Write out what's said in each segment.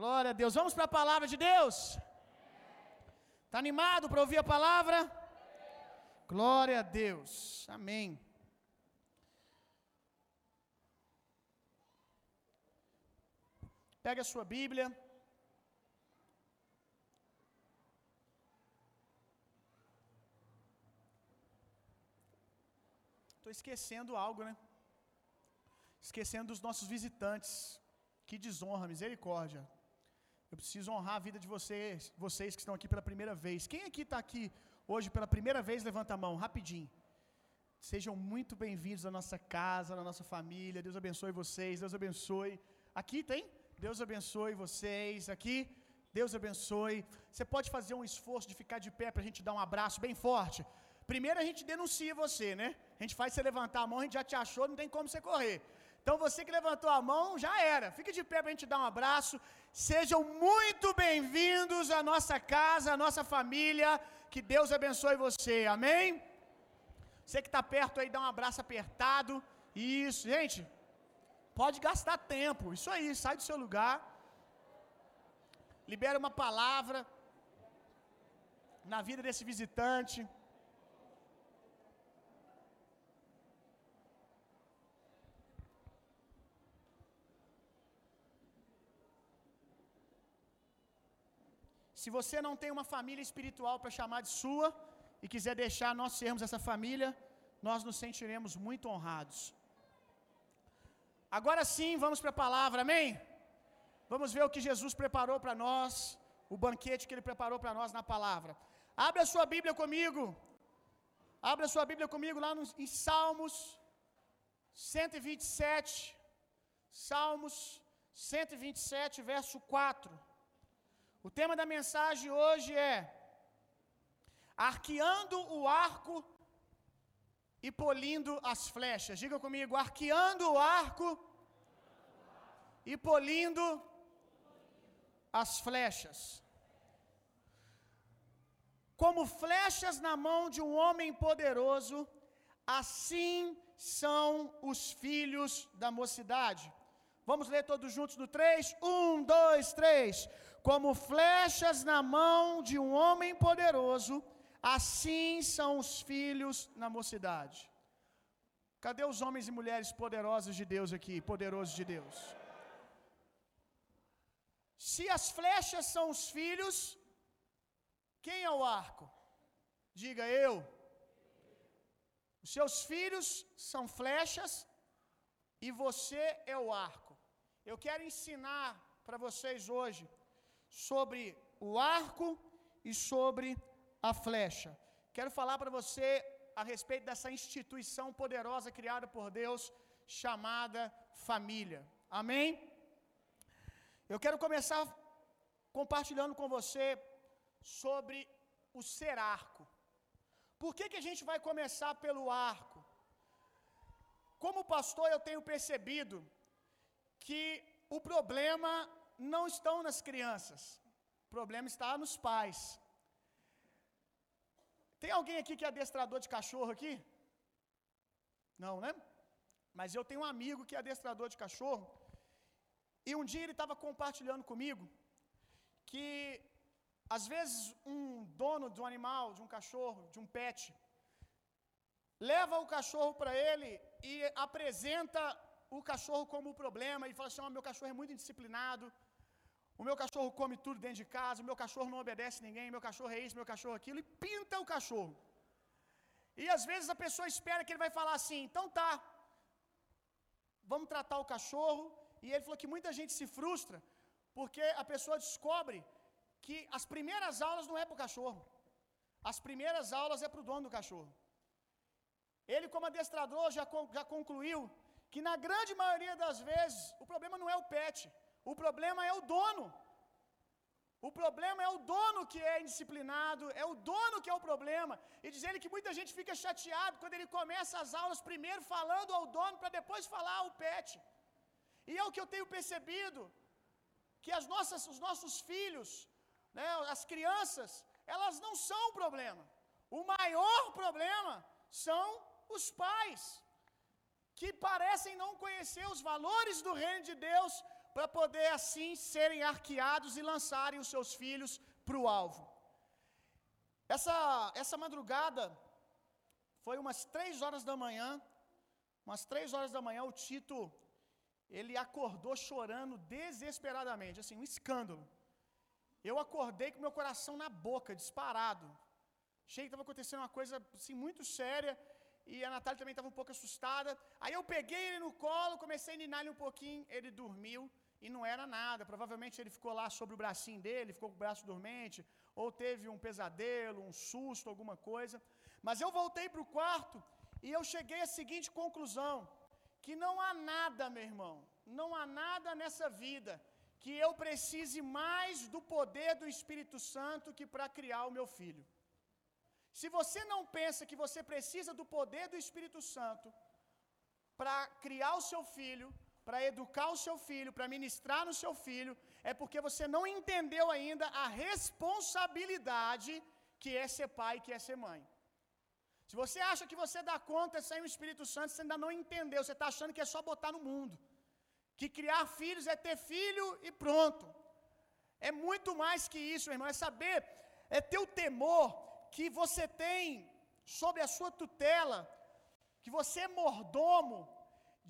Glória a Deus. Vamos para a palavra de Deus. Está animado para ouvir a palavra? Glória a Deus. Amém. Pega a sua Bíblia. Estou esquecendo algo, né? Esquecendo dos nossos visitantes. Que desonra, misericórdia. Eu preciso honrar a vida de vocês, vocês que estão aqui pela primeira vez. Quem aqui está aqui hoje pela primeira vez? Levanta a mão, rapidinho. Sejam muito bem-vindos à nossa casa, à nossa família. Deus abençoe vocês. Deus abençoe. Aqui tem? Deus abençoe vocês. Aqui, Deus abençoe. Você pode fazer um esforço de ficar de pé para a gente dar um abraço bem forte. Primeiro a gente denuncia você, né? A gente faz você levantar a mão, a gente já te achou, não tem como você correr. Então você que levantou a mão, já era. Fique de pé para a gente dar um abraço. Sejam muito bem-vindos à nossa casa, à nossa família. Que Deus abençoe você. Amém? Você que está perto aí, dá um abraço apertado. Isso, gente. Pode gastar tempo. Isso aí, sai do seu lugar. Libera uma palavra na vida desse visitante. Se você não tem uma família espiritual para chamar de sua e quiser deixar nós sermos essa família, nós nos sentiremos muito honrados. Agora sim, vamos para a palavra, amém? Vamos ver o que Jesus preparou para nós, o banquete que ele preparou para nós na palavra. Abra sua Bíblia comigo. Abra sua Bíblia comigo lá em Salmos 127. Salmos 127, verso 4. O tema da mensagem hoje é Arqueando o arco e polindo as flechas. Diga comigo, arqueando o arco e polindo as flechas. Como flechas na mão de um homem poderoso, assim são os filhos da mocidade. Vamos ler todos juntos no 3? 1, 2, 3. Como flechas na mão de um homem poderoso, assim são os filhos na mocidade. Cadê os homens e mulheres poderosos de Deus aqui? Poderosos de Deus. Se as flechas são os filhos, quem é o arco? Diga eu. Os seus filhos são flechas e você é o arco. Eu quero ensinar para vocês hoje sobre o arco e sobre a flecha. Quero falar para você a respeito dessa instituição poderosa criada por Deus chamada família. Amém? Eu quero começar compartilhando com você sobre o ser arco. Por que, que a gente vai começar pelo arco? Como pastor, eu tenho percebido que o problema não estão nas crianças, o problema está nos pais. Tem alguém aqui que é adestrador de cachorro aqui? Não, né? Mas eu tenho um amigo que é adestrador de cachorro. E um dia ele estava compartilhando comigo que às vezes um dono de um animal, de um cachorro, de um pet, leva o cachorro para ele e apresenta o cachorro como problema e fala assim: oh, meu cachorro é muito indisciplinado, o meu cachorro come tudo dentro de casa, o meu cachorro não obedece ninguém, meu cachorro é isso, meu cachorro é aquilo, e pinta o cachorro. E às vezes a pessoa espera que ele vai falar assim: então tá, vamos tratar o cachorro. E ele falou que muita gente se frustra porque a pessoa descobre que as primeiras aulas não é para o cachorro, as primeiras aulas é para o dono do cachorro. Ele, como adestrador, já, já concluiu que na grande maioria das vezes o problema não é o pet, o problema é o dono. O problema é o dono que é indisciplinado, é o dono que é o problema. E diz ele que muita gente fica chateado quando ele começa as aulas primeiro falando ao dono para depois falar ao pet. E é o que eu tenho percebido que as nossas, os nossos filhos, né, as crianças, elas não são o problema. O maior problema são os pais que parecem não conhecer os valores do reino de Deus para poder assim serem arqueados e lançarem os seus filhos para o alvo. Essa, essa madrugada foi umas três horas da manhã, umas três horas da manhã, o Tito ele acordou chorando desesperadamente, assim, um escândalo. Eu acordei com meu coração na boca, disparado. Achei que estava acontecendo uma coisa assim muito séria e a Natália também estava um pouco assustada. Aí eu peguei ele no colo, comecei a ninar ele um pouquinho, ele dormiu e não era nada. Provavelmente ele ficou lá sobre o bracinho dele, ficou com o braço dormente, ou teve um pesadelo, um susto, alguma coisa. Mas eu voltei para o quarto e eu cheguei à seguinte conclusão: que não há nada, meu irmão, não há nada nessa vida que eu precise mais do poder do Espírito Santo que para criar o meu filho. Se você não pensa que você precisa do poder do Espírito Santo para criar o seu filho, para educar o seu filho, para ministrar no seu filho, é porque você não entendeu ainda a responsabilidade que é ser pai que é ser mãe. Se você acha que você dá conta sem o Espírito Santo, você ainda não entendeu. Você está achando que é só botar no mundo. Que criar filhos é ter filho e pronto. É muito mais que isso, irmão. É saber, é ter o temor que você tem sobre a sua tutela, que você é mordomo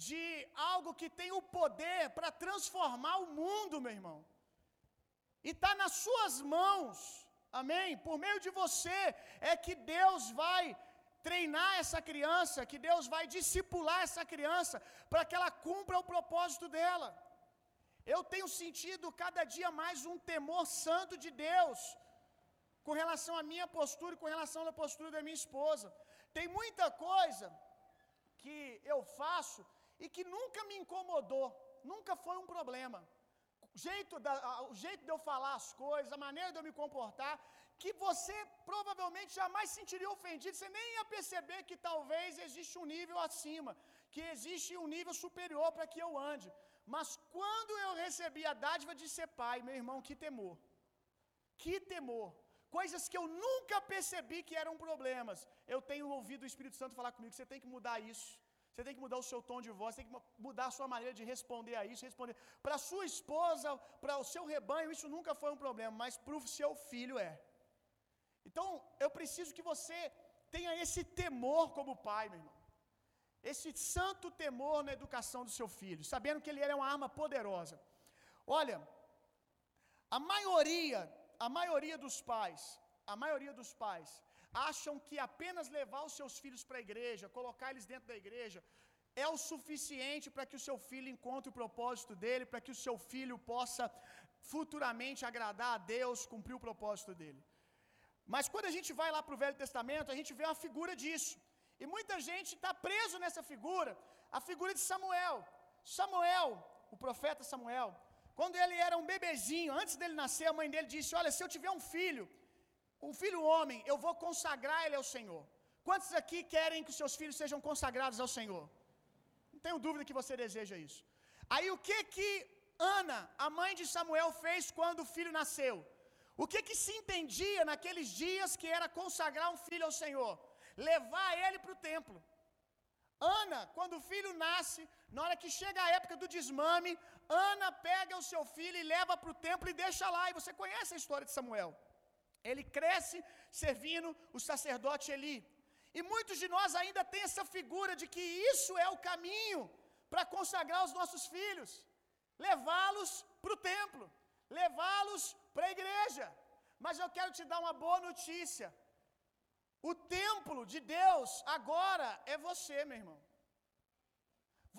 de algo que tem o poder para transformar o mundo, meu irmão. E está nas suas mãos, amém? Por meio de você é que Deus vai treinar essa criança, que Deus vai discipular essa criança para que ela cumpra o propósito dela. Eu tenho sentido cada dia mais um temor santo de Deus com relação à minha postura e com relação à postura da minha esposa. Tem muita coisa que eu faço e que nunca me incomodou, nunca foi um problema. O jeito, da, o jeito de eu falar as coisas, a maneira de eu me comportar, que você provavelmente jamais sentiria ofendido, você nem ia perceber que talvez existe um nível acima, que existe um nível superior para que eu ande. Mas quando eu recebi a dádiva de ser pai, meu irmão, que temor. Que temor. Coisas que eu nunca percebi que eram problemas. Eu tenho ouvido o Espírito Santo falar comigo, você tem que mudar isso. Você tem que mudar o seu tom de voz, tem que mudar a sua maneira de responder a isso, responder. Para sua esposa, para o seu rebanho, isso nunca foi um problema, mas para o seu filho é. Então, eu preciso que você tenha esse temor como pai, meu irmão. Esse santo temor na educação do seu filho, sabendo que ele é uma arma poderosa. Olha, a maioria, a maioria dos pais, a maioria dos pais acham que apenas levar os seus filhos para a igreja, colocar eles dentro da igreja, é o suficiente para que o seu filho encontre o propósito dele, para que o seu filho possa futuramente agradar a Deus, cumprir o propósito dele. Mas quando a gente vai lá para o Velho Testamento, a gente vê uma figura disso. E muita gente está preso nessa figura, a figura de Samuel. Samuel, o profeta Samuel, quando ele era um bebezinho, antes dele nascer, a mãe dele disse: Olha, se eu tiver um filho, um filho homem, eu vou consagrar ele ao Senhor. Quantos aqui querem que os seus filhos sejam consagrados ao Senhor? Não tenho dúvida que você deseja isso. Aí o que que Ana, a mãe de Samuel, fez quando o filho nasceu? O que que se entendia naqueles dias que era consagrar um filho ao Senhor? Levar ele para o templo. Ana, quando o filho nasce, na hora que chega a época do desmame, Ana pega o seu filho e leva para o templo e deixa lá. E você conhece a história de Samuel. Ele cresce servindo o sacerdote Eli. E muitos de nós ainda têm essa figura de que isso é o caminho para consagrar os nossos filhos, levá-los para o templo, levá-los para a igreja. Mas eu quero te dar uma boa notícia. O templo de Deus agora é você, meu irmão.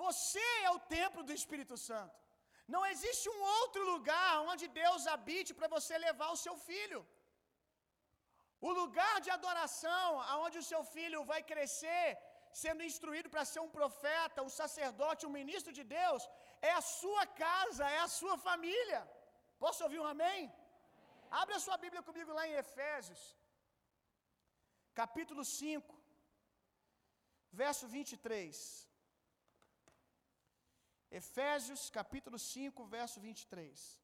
Você é o templo do Espírito Santo. Não existe um outro lugar onde Deus habite para você levar o seu filho. O lugar de adoração, aonde o seu filho vai crescer, sendo instruído para ser um profeta, um sacerdote, um ministro de Deus, é a sua casa, é a sua família. Posso ouvir um amém? Abra a sua Bíblia comigo lá em Efésios, capítulo 5, verso 23. Efésios, capítulo 5, verso 23.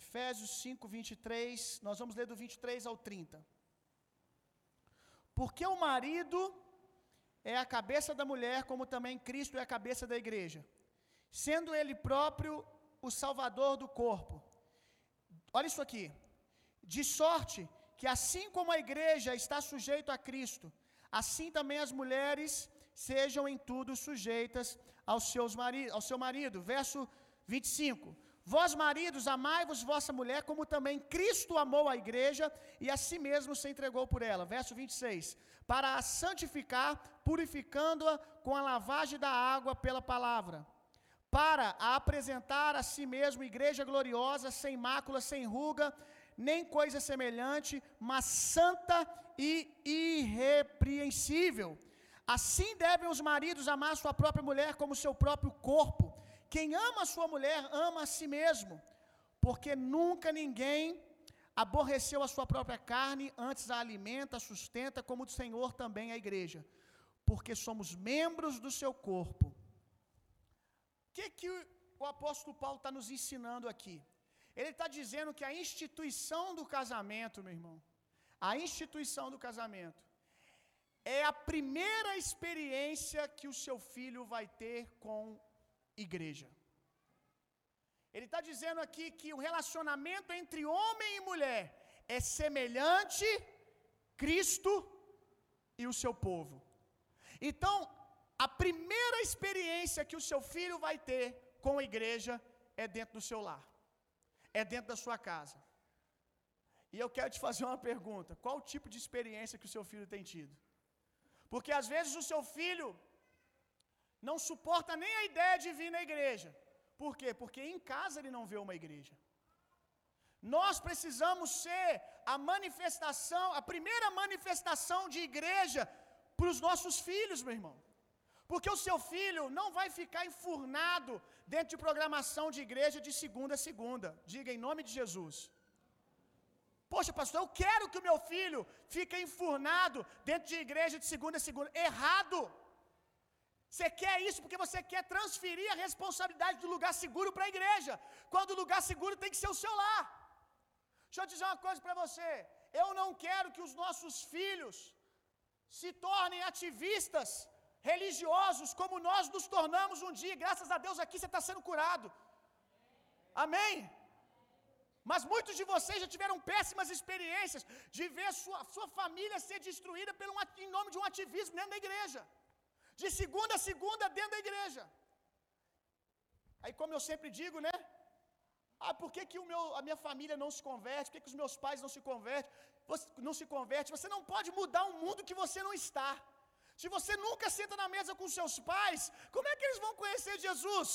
Efésios 5, 23, nós vamos ler do 23 ao 30. Porque o marido é a cabeça da mulher, como também Cristo é a cabeça da igreja, sendo ele próprio o salvador do corpo. Olha isso aqui. De sorte que assim como a igreja está sujeita a Cristo, assim também as mulheres sejam em tudo sujeitas aos seus maridos, ao seu marido. Verso 25. Vós, maridos, amai-vos vossa mulher, como também Cristo amou a igreja e a si mesmo se entregou por ela. Verso 26. Para a santificar, purificando-a com a lavagem da água pela palavra, para a apresentar a si mesmo igreja gloriosa, sem mácula, sem ruga, nem coisa semelhante, mas santa e irrepreensível. Assim devem os maridos amar sua própria mulher como seu próprio corpo. Quem ama a sua mulher ama a si mesmo, porque nunca ninguém aborreceu a sua própria carne, antes a alimenta, sustenta, como o Senhor também a igreja, porque somos membros do seu corpo. O que, que o apóstolo Paulo está nos ensinando aqui? Ele está dizendo que a instituição do casamento, meu irmão, a instituição do casamento, é a primeira experiência que o seu filho vai ter com igreja. Ele está dizendo aqui que o relacionamento entre homem e mulher é semelhante Cristo e o seu povo. Então, a primeira experiência que o seu filho vai ter com a igreja é dentro do seu lar, é dentro da sua casa. E eu quero te fazer uma pergunta: qual o tipo de experiência que o seu filho tem tido? Porque às vezes o seu filho não suporta nem a ideia de vir na igreja. Por quê? Porque em casa ele não vê uma igreja. Nós precisamos ser a manifestação, a primeira manifestação de igreja para os nossos filhos, meu irmão. Porque o seu filho não vai ficar enfurnado dentro de programação de igreja de segunda a segunda. Diga em nome de Jesus. Poxa, pastor, eu quero que o meu filho fique enfurnado dentro de igreja de segunda a segunda. Errado! Você quer isso porque você quer transferir a responsabilidade do lugar seguro para a igreja, quando o lugar seguro tem que ser o seu lar. Deixa eu dizer uma coisa para você. Eu não quero que os nossos filhos se tornem ativistas religiosos como nós nos tornamos um dia. Graças a Deus aqui você está sendo curado. Amém? Mas muitos de vocês já tiveram péssimas experiências de ver sua, sua família ser destruída pelo, em nome de um ativismo dentro da igreja. De segunda a segunda dentro da igreja. Aí, como eu sempre digo, né? Ah, por que, que o meu, a minha família não se converte? Por que, que os meus pais não se convertem? Você, não se converte? Você não pode mudar um mundo que você não está. Se você nunca senta na mesa com seus pais, como é que eles vão conhecer Jesus?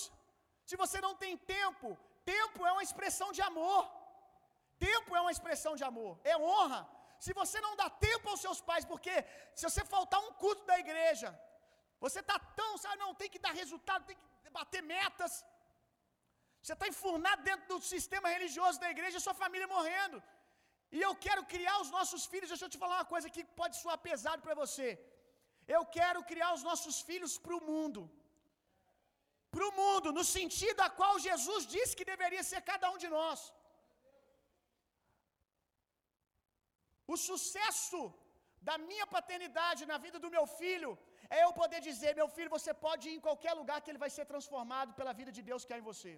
Se você não tem tempo, tempo é uma expressão de amor. Tempo é uma expressão de amor, é honra. Se você não dá tempo aos seus pais, porque se você faltar um culto da igreja, você está tão, sabe, não, tem que dar resultado, tem que bater metas. Você está enfurnado dentro do sistema religioso da igreja, sua família morrendo. E eu quero criar os nossos filhos, deixa eu te falar uma coisa que pode soar pesado para você. Eu quero criar os nossos filhos para o mundo. Para o mundo, no sentido a qual Jesus disse que deveria ser cada um de nós. O sucesso da minha paternidade na vida do meu filho é eu poder dizer: meu filho, você pode ir em qualquer lugar que ele vai ser transformado pela vida de Deus que há em você.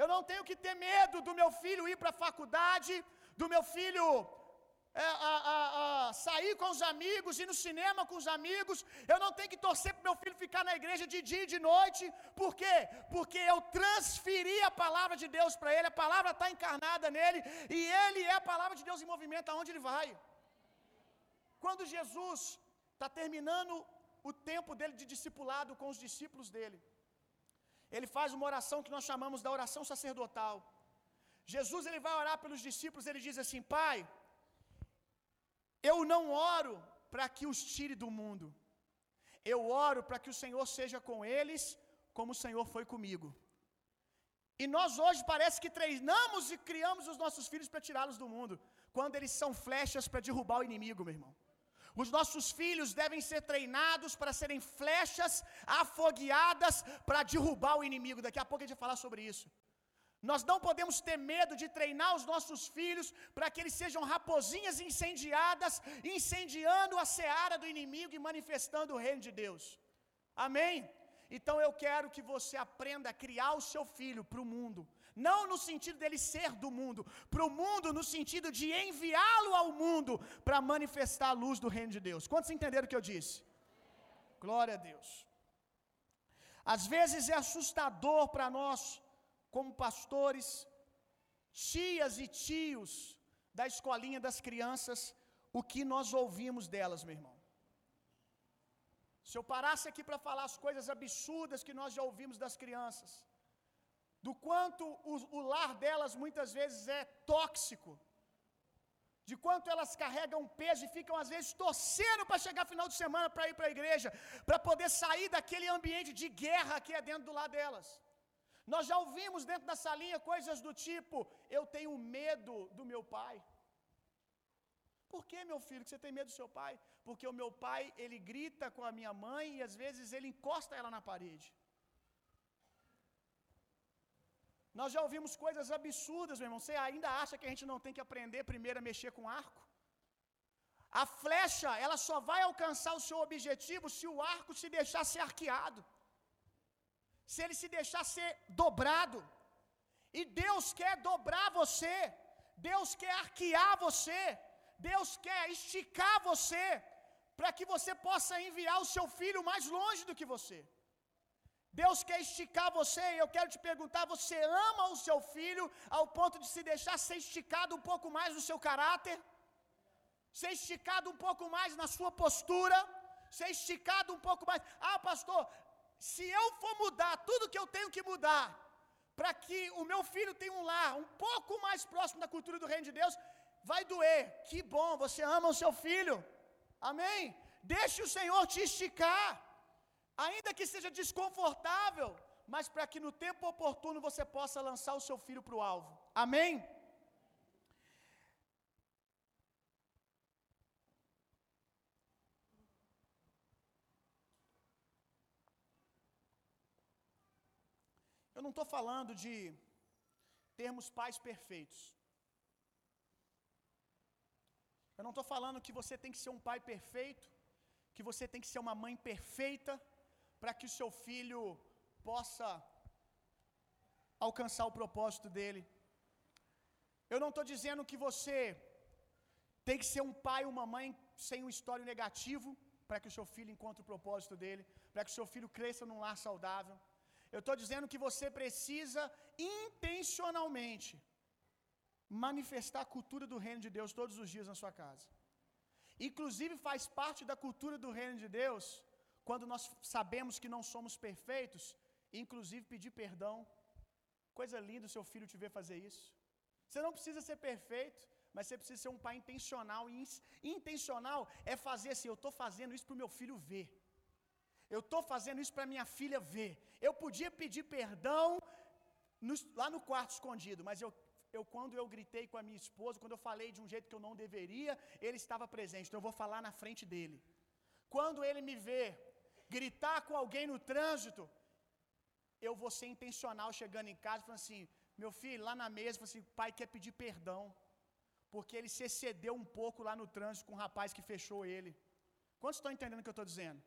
Eu não tenho que ter medo do meu filho ir para a faculdade, do meu filho é, a, a, a, sair com os amigos, ir no cinema com os amigos. Eu não tenho que torcer para meu filho ficar na igreja de dia e de noite. Por quê? Porque eu transferi a palavra de Deus para ele, a palavra está encarnada nele, e ele é a palavra de Deus em movimento aonde ele vai. Quando Jesus está terminando o tempo dele de discipulado com os discípulos dele, ele faz uma oração que nós chamamos da oração sacerdotal. Jesus ele vai orar pelos discípulos, ele diz assim: Pai, eu não oro para que os tire do mundo. Eu oro para que o Senhor seja com eles, como o Senhor foi comigo. E nós hoje parece que treinamos e criamos os nossos filhos para tirá-los do mundo, quando eles são flechas para derrubar o inimigo, meu irmão. Os nossos filhos devem ser treinados para serem flechas afogueadas para derrubar o inimigo. Daqui a pouco a gente vai falar sobre isso. Nós não podemos ter medo de treinar os nossos filhos para que eles sejam raposinhas incendiadas, incendiando a seara do inimigo e manifestando o reino de Deus. Amém? Então eu quero que você aprenda a criar o seu filho para o mundo, não no sentido dele ser do mundo, para o mundo no sentido de enviá-lo ao mundo para manifestar a luz do reino de Deus. Quantos entenderam o que eu disse? Glória a Deus. Às vezes é assustador para nós, como pastores, tias e tios da escolinha das crianças, o que nós ouvimos delas, meu irmão. Se eu parasse aqui para falar as coisas absurdas que nós já ouvimos das crianças, do quanto o, o lar delas muitas vezes é tóxico, de quanto elas carregam peso e ficam às vezes torcendo para chegar final de semana para ir para a igreja, para poder sair daquele ambiente de guerra que é dentro do lar delas. Nós já ouvimos dentro da salinha coisas do tipo: eu tenho medo do meu pai. Por que, meu filho, que você tem medo do seu pai? Porque o meu pai, ele grita com a minha mãe e às vezes ele encosta ela na parede. Nós já ouvimos coisas absurdas, meu irmão. Você ainda acha que a gente não tem que aprender primeiro a mexer com arco? A flecha, ela só vai alcançar o seu objetivo se o arco se deixar ser arqueado. Se ele se deixar ser dobrado. E Deus quer dobrar você. Deus quer arquear você. Deus quer esticar você para que você possa enviar o seu filho mais longe do que você. Deus quer esticar você e eu quero te perguntar: você ama o seu filho ao ponto de se deixar ser esticado um pouco mais no seu caráter? Ser esticado um pouco mais na sua postura? Ser esticado um pouco mais. Ah, pastor, se eu for mudar tudo que eu tenho que mudar, para que o meu filho tenha um lar um pouco mais próximo da cultura do reino de Deus, vai doer. Que bom, você ama o seu filho. Amém? Deixe o Senhor te esticar. Ainda que seja desconfortável, mas para que no tempo oportuno você possa lançar o seu filho para o alvo. Amém? Eu não estou falando de termos pais perfeitos. Eu não estou falando que você tem que ser um pai perfeito, que você tem que ser uma mãe perfeita, para que o seu filho possa alcançar o propósito dele. Eu não estou dizendo que você tem que ser um pai ou uma mãe sem um histórico negativo para que o seu filho encontre o propósito dele, para que o seu filho cresça num lar saudável. Eu estou dizendo que você precisa intencionalmente manifestar a cultura do reino de Deus todos os dias na sua casa. Inclusive faz parte da cultura do reino de Deus, quando nós sabemos que não somos perfeitos, inclusive pedir perdão. Coisa linda o seu filho te ver fazer isso. Você não precisa ser perfeito, mas você precisa ser um pai intencional. E intencional é fazer assim: eu estou fazendo isso para o meu filho ver. Eu estou fazendo isso para minha filha ver. Eu podia pedir perdão no, lá no quarto escondido, mas eu, eu, quando eu gritei com a minha esposa, quando eu falei de um jeito que eu não deveria, ele estava presente. Então eu vou falar na frente dele. Quando ele me vê gritar com alguém no trânsito, eu vou ser intencional chegando em casa, falando assim: meu filho, lá na mesa, assim, o pai quer pedir perdão, porque ele se excedeu um pouco lá no trânsito com o rapaz que fechou ele. Quantos estão entendendo o que eu estou dizendo?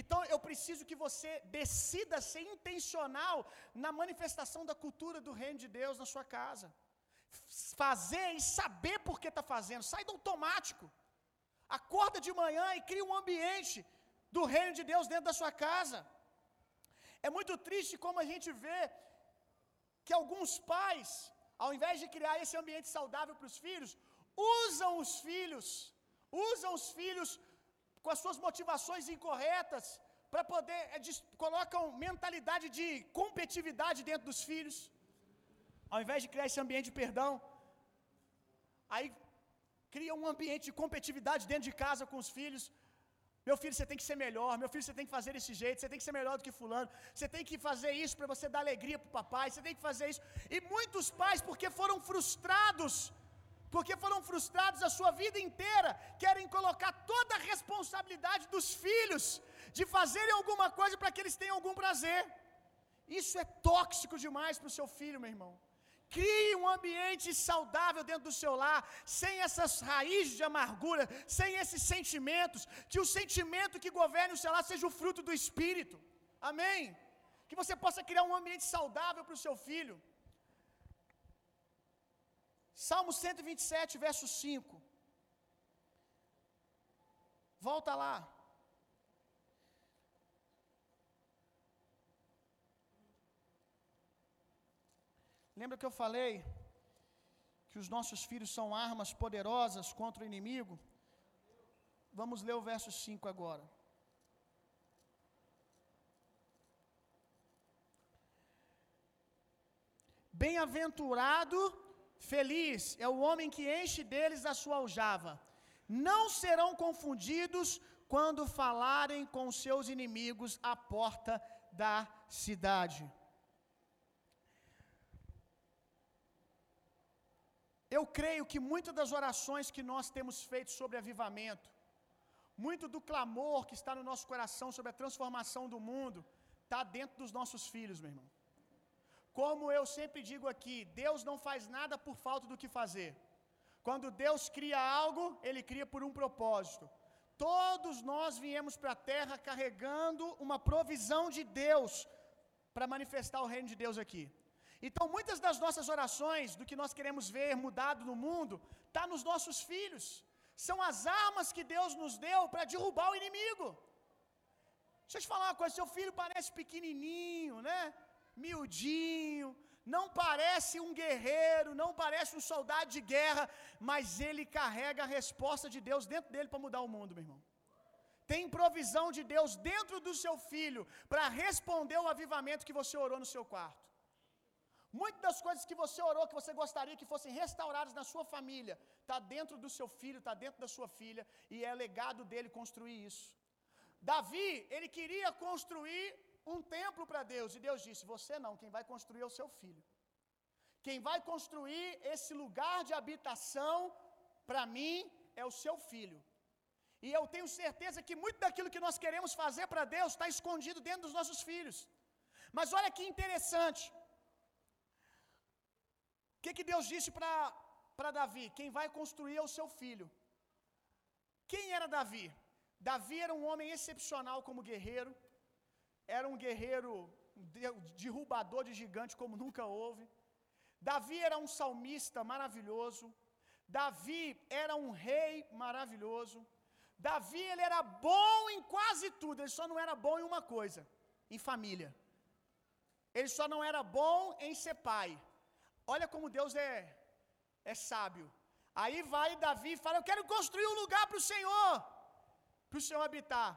Então eu preciso que você decida ser intencional na manifestação da cultura do reino de Deus na sua casa. Fazer e saber por que está fazendo, sai do automático. Acorda de manhã e cria um ambiente do reino de Deus dentro da sua casa. É muito triste como a gente vê que alguns pais, ao invés de criar esse ambiente saudável para os filhos, usam os filhos, usam os filhos com as suas motivações incorretas, para poder, é, colocam mentalidade de competitividade dentro dos filhos, ao invés de criar esse ambiente de perdão, aí cria um ambiente de competitividade dentro de casa com os filhos. Meu filho, você tem que ser melhor. Meu filho, você tem que fazer desse jeito. Você tem que ser melhor do que Fulano. Você tem que fazer isso para você dar alegria para o papai. Você tem que fazer isso. E muitos pais, porque foram frustrados porque foram frustrados a sua vida inteira, querem colocar toda a responsabilidade dos filhos de fazerem alguma coisa para que eles tenham algum prazer. Isso é tóxico demais para o seu filho, meu irmão. Crie um ambiente saudável dentro do seu lar, sem essas raízes de amargura, sem esses sentimentos. Que o sentimento que governe o seu lar seja o fruto do Espírito. Amém? Que você possa criar um ambiente saudável para o seu filho. Salmo 127, verso 5. Volta lá. Lembra que eu falei que os nossos filhos são armas poderosas contra o inimigo? Vamos ler o verso 5 agora. Bem-aventurado, feliz é o homem que enche deles a sua aljava. Não serão confundidos quando falarem com seus inimigos à porta da cidade. Eu creio que muitas das orações que nós temos feito sobre avivamento, muito do clamor que está no nosso coração sobre a transformação do mundo, está dentro dos nossos filhos, meu irmão. Como eu sempre digo aqui, Deus não faz nada por falta do que fazer. Quando Deus cria algo, Ele cria por um propósito. Todos nós viemos para a terra carregando uma provisão de Deus para manifestar o reino de Deus aqui. Então, muitas das nossas orações, do que nós queremos ver mudado no mundo, está nos nossos filhos. São as armas que Deus nos deu para derrubar o inimigo. Deixa eu te falar uma coisa: seu filho parece pequenininho, né? Miudinho, não parece um guerreiro, não parece um soldado de guerra, mas ele carrega a resposta de Deus dentro dele para mudar o mundo, meu irmão. Tem provisão de Deus dentro do seu filho para responder o avivamento que você orou no seu quarto. Muitas das coisas que você orou, que você gostaria que fossem restauradas na sua família, está dentro do seu filho, está dentro da sua filha, e é legado dele construir isso. Davi, ele queria construir um templo para Deus, e Deus disse: Você não, quem vai construir é o seu filho. Quem vai construir esse lugar de habitação para mim é o seu filho. E eu tenho certeza que muito daquilo que nós queremos fazer para Deus está escondido dentro dos nossos filhos. Mas olha que interessante. O que, que Deus disse para Davi? Quem vai construir é o seu filho. Quem era Davi? Davi era um homem excepcional como guerreiro, era um guerreiro derrubador de gigante como nunca houve. Davi era um salmista maravilhoso. Davi era um rei maravilhoso. Davi ele era bom em quase tudo, ele só não era bom em uma coisa, em família. Ele só não era bom em ser pai. Olha como Deus é, é sábio. Aí vai Davi e fala: Eu quero construir um lugar para o Senhor, para o Senhor habitar.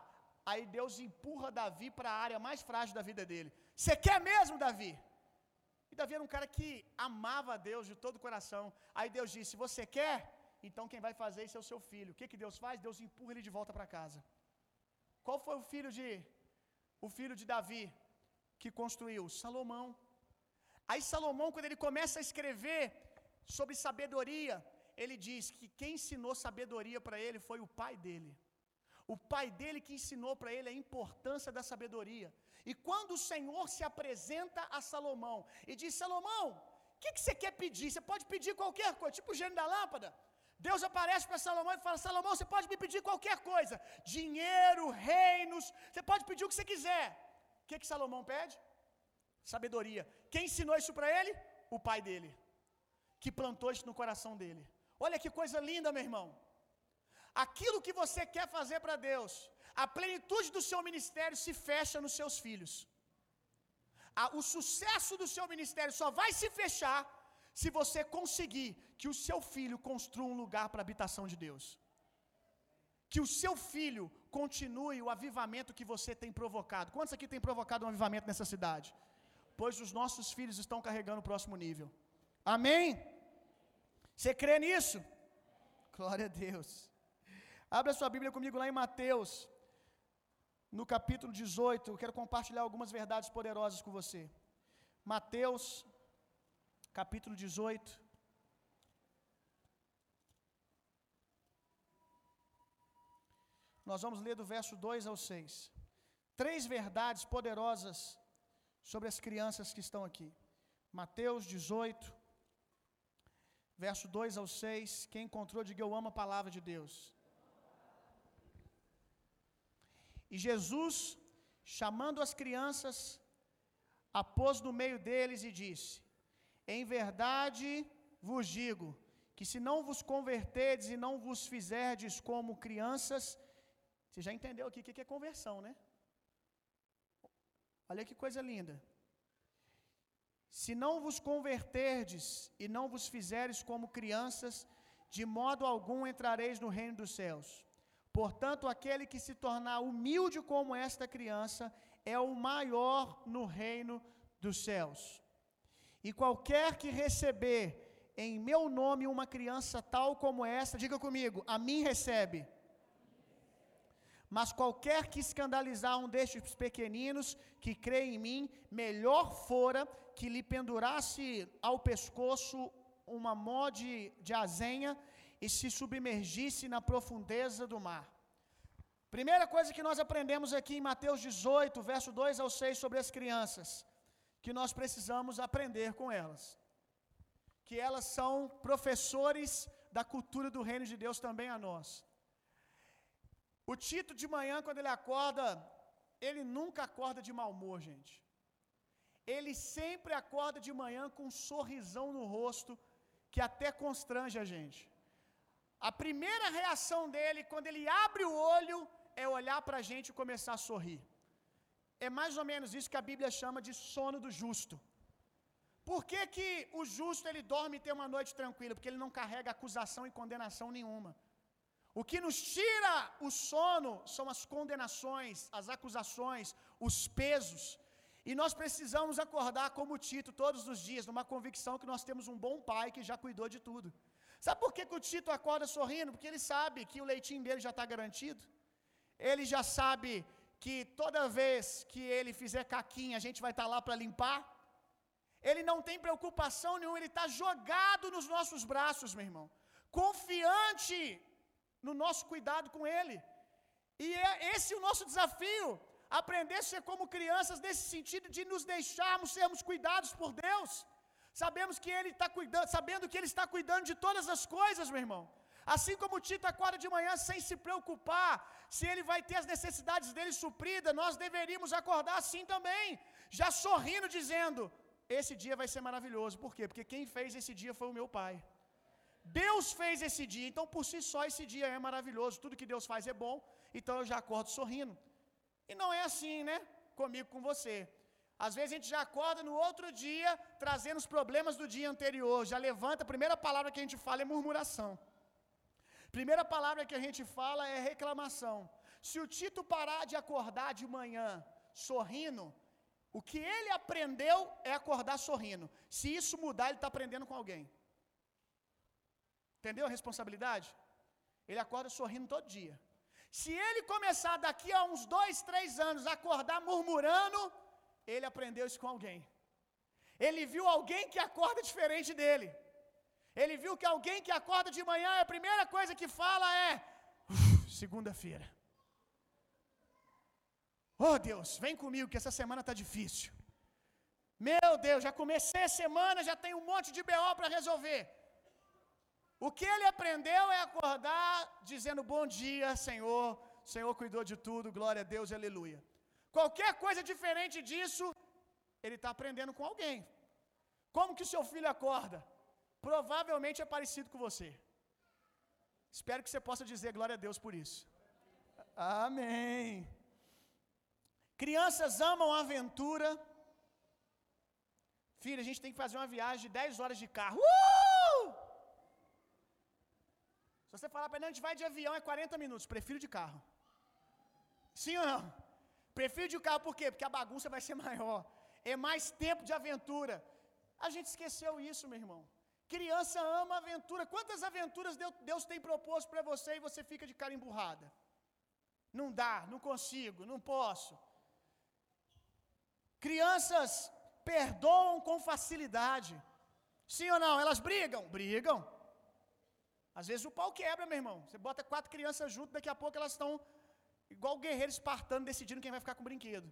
Aí Deus empurra Davi para a área mais frágil da vida dele. Você quer mesmo, Davi? E Davi era um cara que amava a Deus de todo o coração. Aí Deus disse: Você quer? Então quem vai fazer isso é o seu filho. O que, que Deus faz? Deus empurra ele de volta para casa. Qual foi o filho de o filho de Davi que construiu? Salomão. Aí Salomão, quando ele começa a escrever sobre sabedoria, ele diz que quem ensinou sabedoria para ele foi o pai dele. O pai dele que ensinou para ele a importância da sabedoria. E quando o Senhor se apresenta a Salomão e diz: Salomão, o que, que, você quer pedir? Você pode pedir qualquer coisa, tipo o gênio da lâmpada. Deus aparece para Salomão e fala: Salomão, você pode me pedir qualquer coisa: dinheiro, reinos, você pode pedir o que você quiser. O que, que Salomão pede? Sabedoria. Quem ensinou isso para ele? O pai dele, que plantou isso no coração dele. Olha que coisa linda, meu irmão. Aquilo que você quer fazer para Deus, a plenitude do seu ministério se fecha nos seus filhos. O sucesso do seu ministério só vai se fechar se você conseguir que o seu filho construa um lugar para a habitação de Deus. Que o seu filho continue o avivamento que você tem provocado. Quantos aqui tem provocado um avivamento nessa cidade? Pois os nossos filhos estão carregando o próximo nível. Amém? Você crê nisso? Glória a Deus. Abra sua Bíblia comigo lá em Mateus, no capítulo 18. Eu quero compartilhar algumas verdades poderosas com você. Mateus, capítulo 18. Nós vamos ler do verso 2 ao 6. Três verdades poderosas sobre as crianças que estão aqui. Mateus 18, verso 2 ao 6. Quem encontrou, diga eu amo a palavra de Deus. E Jesus, chamando as crianças, a pôs no meio deles e disse: Em verdade vos digo, que se não vos converterdes e não vos fizerdes como crianças, você já entendeu aqui o que é conversão, né? Olha que coisa linda. Se não vos converterdes e não vos fizeres como crianças, de modo algum entrareis no reino dos céus. Portanto, aquele que se tornar humilde como esta criança é o maior no reino dos céus. E qualquer que receber em meu nome uma criança tal como esta, diga comigo, a mim recebe. Mas qualquer que escandalizar um destes pequeninos que crê em mim, melhor fora que lhe pendurasse ao pescoço uma mó de, de azenha e se submergisse na profundeza do mar. Primeira coisa que nós aprendemos aqui em Mateus 18, verso 2 ao 6, sobre as crianças, que nós precisamos aprender com elas. Que elas são professores da cultura do reino de Deus também a nós. O Tito de manhã, quando ele acorda, ele nunca acorda de mau humor, gente. Ele sempre acorda de manhã com um sorrisão no rosto que até constrange a gente. A primeira reação dele, quando ele abre o olho, é olhar para a gente e começar a sorrir. É mais ou menos isso que a Bíblia chama de sono do justo. Por que, que o justo ele dorme e tem uma noite tranquila? Porque ele não carrega acusação e condenação nenhuma. O que nos tira o sono são as condenações, as acusações, os pesos. E nós precisamos acordar como Tito todos os dias, numa convicção que nós temos um bom pai que já cuidou de tudo. Sabe por que, que o Tito acorda sorrindo? Porque ele sabe que o leitinho dele já está garantido. Ele já sabe que toda vez que ele fizer caquinha, a gente vai estar tá lá para limpar. Ele não tem preocupação nenhuma, ele está jogado nos nossos braços, meu irmão. Confiante no nosso cuidado com ele. E é esse o nosso desafio. Aprender a ser como crianças nesse sentido de nos deixarmos sermos cuidados por Deus. Sabemos que Ele está cuidando, sabendo que Ele está cuidando de todas as coisas, meu irmão. Assim como o Tito acorda de manhã sem se preocupar se ele vai ter as necessidades dele supridas, nós deveríamos acordar assim também, já sorrindo, dizendo: Esse dia vai ser maravilhoso. Por quê? Porque quem fez esse dia foi o meu Pai. Deus fez esse dia, então por si só esse dia é maravilhoso. Tudo que Deus faz é bom, então eu já acordo sorrindo. E não é assim, né? Comigo, com você. Às vezes a gente já acorda no outro dia trazendo os problemas do dia anterior, já levanta, a primeira palavra que a gente fala é murmuração. Primeira palavra que a gente fala é reclamação. Se o Tito parar de acordar de manhã sorrindo, o que ele aprendeu é acordar sorrindo. Se isso mudar, ele está aprendendo com alguém. Entendeu a responsabilidade? Ele acorda sorrindo todo dia. Se ele começar daqui a uns dois, três anos a acordar murmurando, ele aprendeu isso com alguém. Ele viu alguém que acorda diferente dele. Ele viu que alguém que acorda de manhã, a primeira coisa que fala é: segunda-feira. Oh Deus, vem comigo que essa semana está difícil. Meu Deus, já comecei a semana, já tenho um monte de BO para resolver. O que ele aprendeu é acordar dizendo bom dia, Senhor. Senhor cuidou de tudo, glória a Deus, aleluia. Qualquer coisa diferente disso, ele está aprendendo com alguém. Como que o seu filho acorda? Provavelmente é parecido com você. Espero que você possa dizer glória a Deus por isso. Amém. Crianças amam aventura. Filho, a gente tem que fazer uma viagem de 10 horas de carro. Uh! Se você falar para ele, a gente vai de avião, é 40 minutos. Prefiro de carro. Sim ou não? Prefiro de carro por quê? Porque a bagunça vai ser maior. É mais tempo de aventura. A gente esqueceu isso, meu irmão. Criança ama aventura. Quantas aventuras Deus tem proposto para você e você fica de cara emburrada? Não dá, não consigo, não posso. Crianças perdoam com facilidade. Sim ou não? Elas brigam? Brigam. Às vezes o pau quebra, meu irmão. Você bota quatro crianças junto, daqui a pouco elas estão igual guerreiros espartano decidindo quem vai ficar com o brinquedo.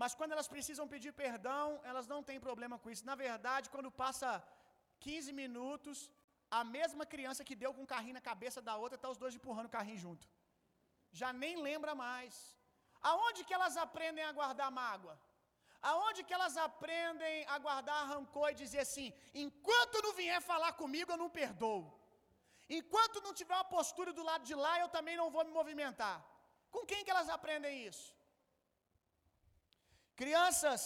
Mas quando elas precisam pedir perdão, elas não têm problema com isso. Na verdade, quando passa 15 minutos, a mesma criança que deu com um carrinho na cabeça da outra, tá os dois empurrando o carrinho junto. Já nem lembra mais. Aonde que elas aprendem a guardar mágoa? Aonde que elas aprendem a guardar rancor e dizer assim: enquanto não vier falar comigo, eu não perdoo. Enquanto não tiver uma postura do lado de lá, eu também não vou me movimentar. Com quem que elas aprendem isso? Crianças,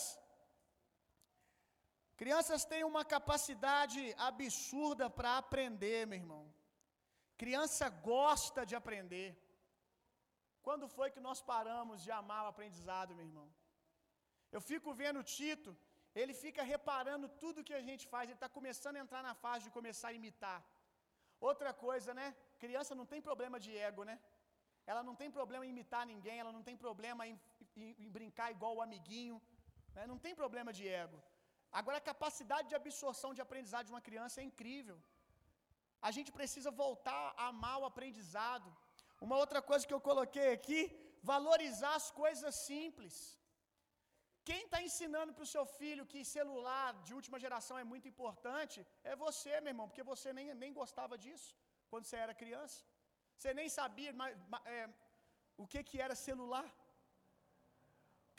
crianças têm uma capacidade absurda para aprender, meu irmão. Criança gosta de aprender. Quando foi que nós paramos de amar o aprendizado, meu irmão? Eu fico vendo Tito, ele fica reparando tudo que a gente faz, ele está começando a entrar na fase de começar a imitar. Outra coisa, né? Criança não tem problema de ego, né? Ela não tem problema em imitar ninguém, ela não tem problema em, em, em brincar igual o amiguinho, né? não tem problema de ego. Agora, a capacidade de absorção de aprendizado de uma criança é incrível. A gente precisa voltar a amar o aprendizado. Uma outra coisa que eu coloquei aqui, valorizar as coisas simples. Quem está ensinando para o seu filho que celular de última geração é muito importante é você, meu irmão, porque você nem, nem gostava disso quando você era criança. Você nem sabia mas, é, o que, que era celular.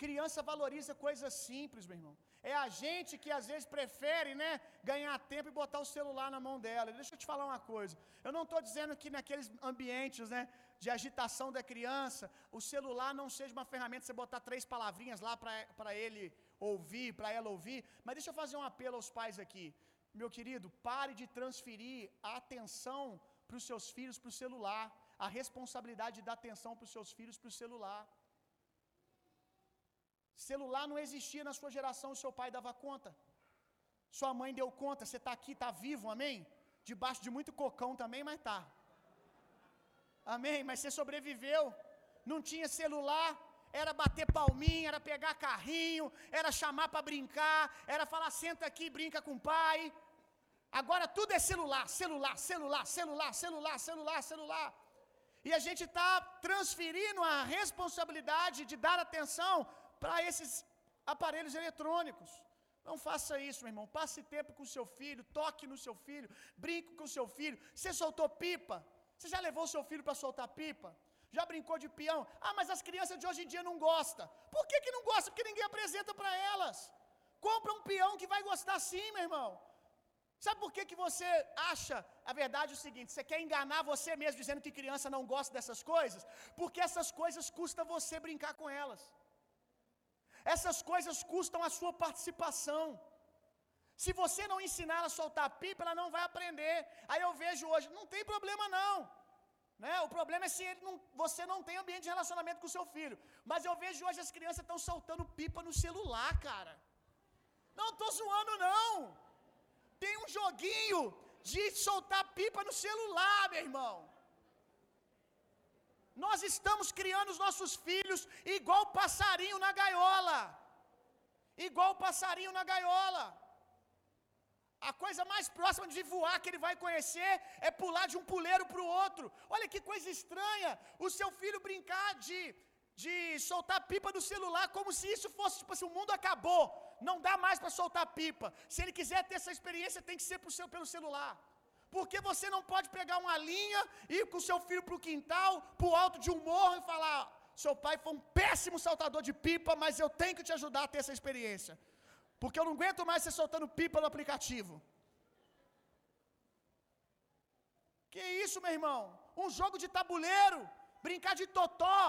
Criança valoriza coisas simples, meu irmão. É a gente que às vezes prefere, né, ganhar tempo e botar o celular na mão dela. Deixa eu te falar uma coisa. Eu não estou dizendo que naqueles ambientes, né, de agitação da criança, o celular não seja uma ferramenta você botar três palavrinhas lá para ele ouvir, para ela ouvir. Mas deixa eu fazer um apelo aos pais aqui. Meu querido, pare de transferir a atenção para os seus filhos para o celular, a responsabilidade de dar atenção para os seus filhos para o celular. Celular não existia na sua geração, o seu pai dava conta. Sua mãe deu conta, você está aqui, está vivo, amém? Debaixo de muito cocão também, mas tá. Amém? Mas você sobreviveu. Não tinha celular, era bater palminha, era pegar carrinho, era chamar para brincar, era falar senta aqui, brinca com o pai. Agora tudo é celular, celular, celular, celular, celular, celular, celular. E a gente está transferindo a responsabilidade de dar atenção para esses aparelhos eletrônicos. Não faça isso, meu irmão. Passe tempo com seu filho, toque no seu filho, brinque com seu filho. Você soltou pipa? Você já levou seu filho para soltar pipa? Já brincou de peão? Ah, mas as crianças de hoje em dia não gostam. Por que, que não gostam? Porque ninguém apresenta para elas. Compra um peão que vai gostar sim, meu irmão. Sabe por que, que você acha a verdade é o seguinte? Você quer enganar você mesmo dizendo que criança não gosta dessas coisas? Porque essas coisas custam você brincar com elas. Essas coisas custam a sua participação. Se você não ensinar a soltar pipa, ela não vai aprender. Aí eu vejo hoje, não tem problema não. Né? O problema é se não, você não tem ambiente de relacionamento com seu filho. Mas eu vejo hoje as crianças estão soltando pipa no celular, cara. Não estou zoando, não. Tem um joguinho de soltar pipa no celular, meu irmão. Nós estamos criando os nossos filhos igual passarinho na gaiola. Igual passarinho na gaiola. A coisa mais próxima de voar que ele vai conhecer é pular de um puleiro para o outro. Olha que coisa estranha. O seu filho brincar de, de soltar pipa no celular como se isso fosse, tipo assim, o mundo acabou. Não dá mais para soltar pipa. Se ele quiser ter essa experiência, tem que ser seu, pelo celular. Porque você não pode pegar uma linha, ir com seu filho para o quintal, para o alto de um morro e falar: seu pai foi um péssimo saltador de pipa, mas eu tenho que te ajudar a ter essa experiência. Porque eu não aguento mais você soltando pipa no aplicativo. Que isso, meu irmão? Um jogo de tabuleiro, brincar de totó,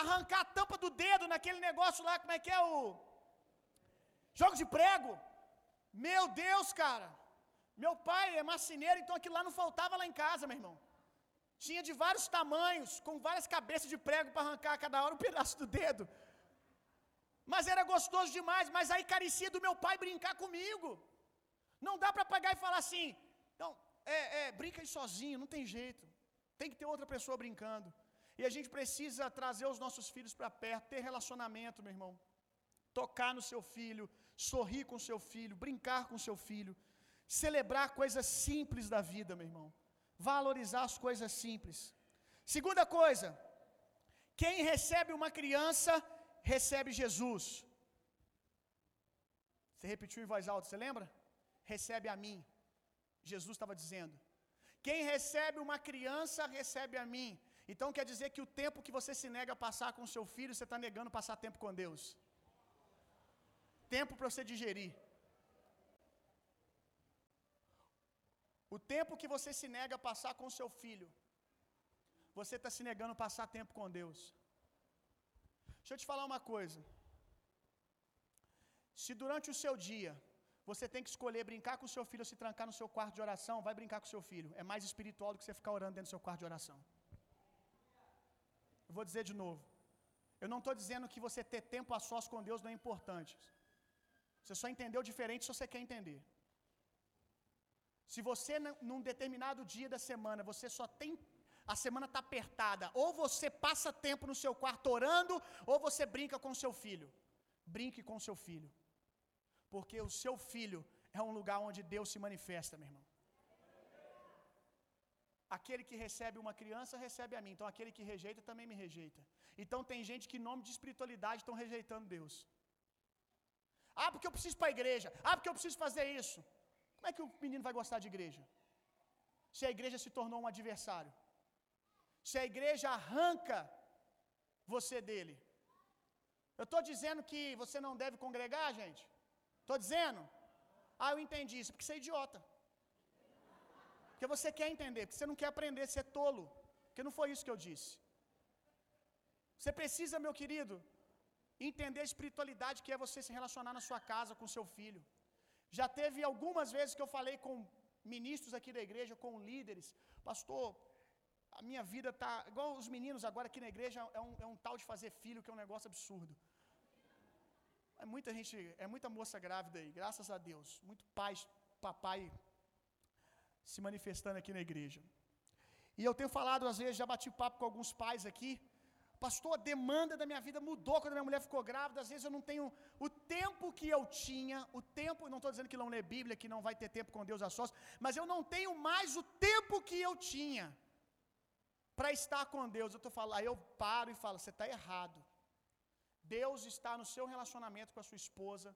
arrancar a tampa do dedo naquele negócio lá, como é que é o jogo de prego? Meu Deus, cara. Meu pai é marceneiro, então aquilo lá não faltava lá em casa, meu irmão. Tinha de vários tamanhos, com várias cabeças de prego para arrancar cada hora um pedaço do dedo. Mas era gostoso demais, mas aí carecia do meu pai brincar comigo. Não dá para pagar e falar assim, não, é, é, brinca aí sozinho, não tem jeito. Tem que ter outra pessoa brincando. E a gente precisa trazer os nossos filhos para perto, ter relacionamento, meu irmão. Tocar no seu filho, sorrir com seu filho, brincar com seu filho, celebrar coisas simples da vida, meu irmão. Valorizar as coisas simples. Segunda coisa, quem recebe uma criança recebe Jesus. Você repetiu em voz alta, você lembra? Recebe a mim. Jesus estava dizendo. Quem recebe uma criança, recebe a mim. Então quer dizer que o tempo que você se nega a passar com seu filho, você está negando passar tempo com Deus. Tempo para você digerir. O tempo que você se nega a passar com seu filho, você está se negando a passar tempo com Deus. Deixa eu te falar uma coisa. Se durante o seu dia você tem que escolher brincar com seu filho ou se trancar no seu quarto de oração, vai brincar com seu filho. É mais espiritual do que você ficar orando dentro do seu quarto de oração. Eu vou dizer de novo. Eu não estou dizendo que você ter tempo a sós com Deus não é importante. Você só entendeu diferente se você quer entender. Se você, num determinado dia da semana, você só tem. A semana está apertada. Ou você passa tempo no seu quarto orando, ou você brinca com seu filho. Brinque com seu filho. Porque o seu filho é um lugar onde Deus se manifesta, meu irmão. Aquele que recebe uma criança recebe a mim. Então aquele que rejeita também me rejeita. Então tem gente que, em nome de espiritualidade, estão rejeitando Deus. Ah, porque eu preciso ir para a igreja. Ah, porque eu preciso fazer isso. Como é que o menino vai gostar de igreja? Se a igreja se tornou um adversário. Se a igreja arranca você dele. Eu estou dizendo que você não deve congregar, gente? Estou dizendo? Ah, eu entendi isso, porque você é idiota. Porque você quer entender, porque você não quer aprender, você é tolo. Porque não foi isso que eu disse. Você precisa, meu querido, entender a espiritualidade que é você se relacionar na sua casa com seu filho. Já teve algumas vezes que eu falei com ministros aqui da igreja, com líderes, pastor, a minha vida tá igual os meninos agora aqui na igreja é um, é um tal de fazer filho que é um negócio absurdo. É muita gente, é muita moça grávida aí, graças a Deus. Muito pai, papai se manifestando aqui na igreja. E eu tenho falado, às vezes, já bati papo com alguns pais aqui. Pastor, a demanda da minha vida mudou quando minha mulher ficou grávida. Às vezes eu não tenho o tempo que eu tinha, o tempo, não estou dizendo que não lê Bíblia, que não vai ter tempo com Deus a sós, mas eu não tenho mais o tempo que eu tinha para estar com Deus. Eu estou falando, aí eu paro e falo, você está errado. Deus está no seu relacionamento com a sua esposa.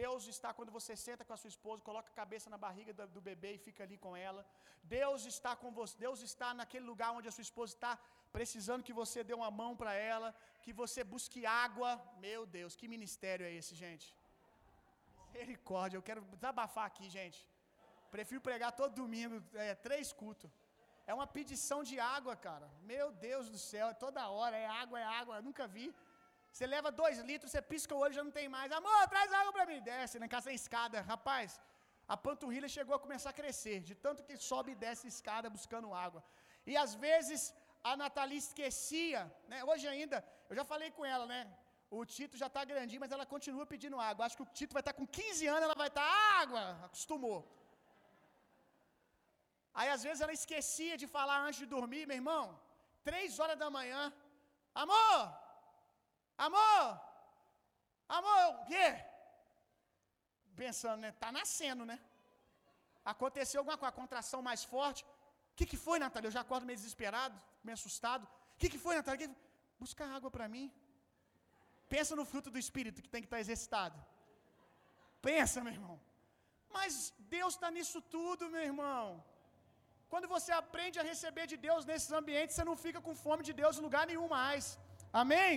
Deus está quando você senta com a sua esposa, coloca a cabeça na barriga do, do bebê e fica ali com ela. Deus está com você. Deus está naquele lugar onde a sua esposa está precisando que você dê uma mão para ela, que você busque água. Meu Deus, que ministério é esse, gente? Misericórdia, eu quero desabafar aqui, gente. Prefiro pregar todo domingo, é, três cultos. É uma pedição de água, cara. Meu Deus do céu, é toda hora, é água, é água, eu nunca vi. Você leva dois litros, você pisca o olho já não tem mais. Amor, traz água para mim. Desce, na casa tem escada. Rapaz, a panturrilha chegou a começar a crescer, de tanto que sobe e desce escada buscando água. E às vezes a Nathalie esquecia, né? Hoje ainda, eu já falei com ela, né? O Tito já está grandinho, mas ela continua pedindo água. Acho que o Tito vai estar tá com 15 anos, ela vai estar tá, água, acostumou. Aí às vezes ela esquecia de falar antes de dormir, meu irmão. Três horas da manhã, amor, amor, amor, o quê? Pensando, né? Tá nascendo, né? Aconteceu alguma coisa, contração mais forte. O que, que foi, Natália? Eu já acordo meio desesperado, meio assustado. O que, que foi, Natália? Que... Buscar água para mim. Pensa no fruto do Espírito que tem que estar tá exercitado. Pensa, meu irmão. Mas Deus está nisso tudo, meu irmão. Quando você aprende a receber de Deus nesses ambientes, você não fica com fome de Deus em lugar nenhum mais. Amém?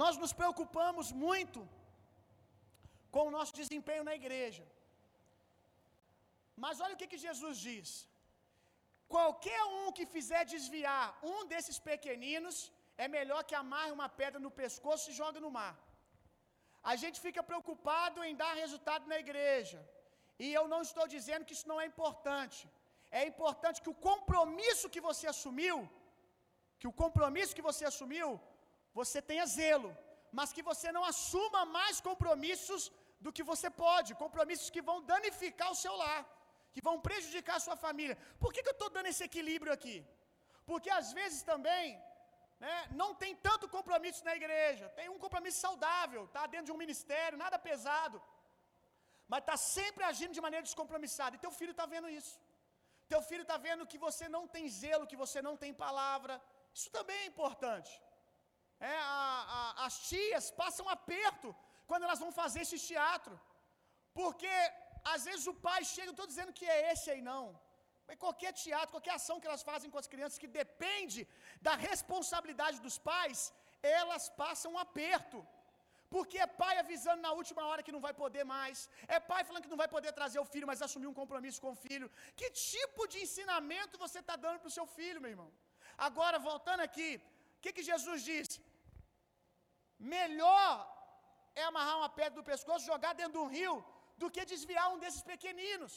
Nós nos preocupamos muito com o nosso desempenho na igreja. Mas olha o que, que Jesus diz: qualquer um que fizer desviar um desses pequeninos, é melhor que amarre uma pedra no pescoço e jogue no mar. A gente fica preocupado em dar resultado na igreja. E eu não estou dizendo que isso não é importante. É importante que o compromisso que você assumiu, que o compromisso que você assumiu, você tenha zelo, mas que você não assuma mais compromissos do que você pode, compromissos que vão danificar o seu lar que vão prejudicar a sua família. Por que, que eu estou dando esse equilíbrio aqui? Porque às vezes também né, não tem tanto compromisso na igreja, tem um compromisso saudável, está dentro de um ministério, nada pesado, mas está sempre agindo de maneira descompromissada, e teu filho está vendo isso. Teu filho está vendo que você não tem zelo, que você não tem palavra. Isso também é importante. É, a, a, as tias passam aperto quando elas vão fazer esse teatro. Porque às vezes o pai chega, não estou dizendo que é esse aí não. Mas qualquer teatro, qualquer ação que elas fazem com as crianças que depende da responsabilidade dos pais, elas passam aperto. Porque é pai avisando na última hora que não vai poder mais. É pai falando que não vai poder trazer o filho, mas assumir um compromisso com o filho. Que tipo de ensinamento você está dando para o seu filho, meu irmão? Agora, voltando aqui, o que, que Jesus diz? Melhor é amarrar uma pedra do pescoço, jogar dentro de um rio, do que desviar um desses pequeninos.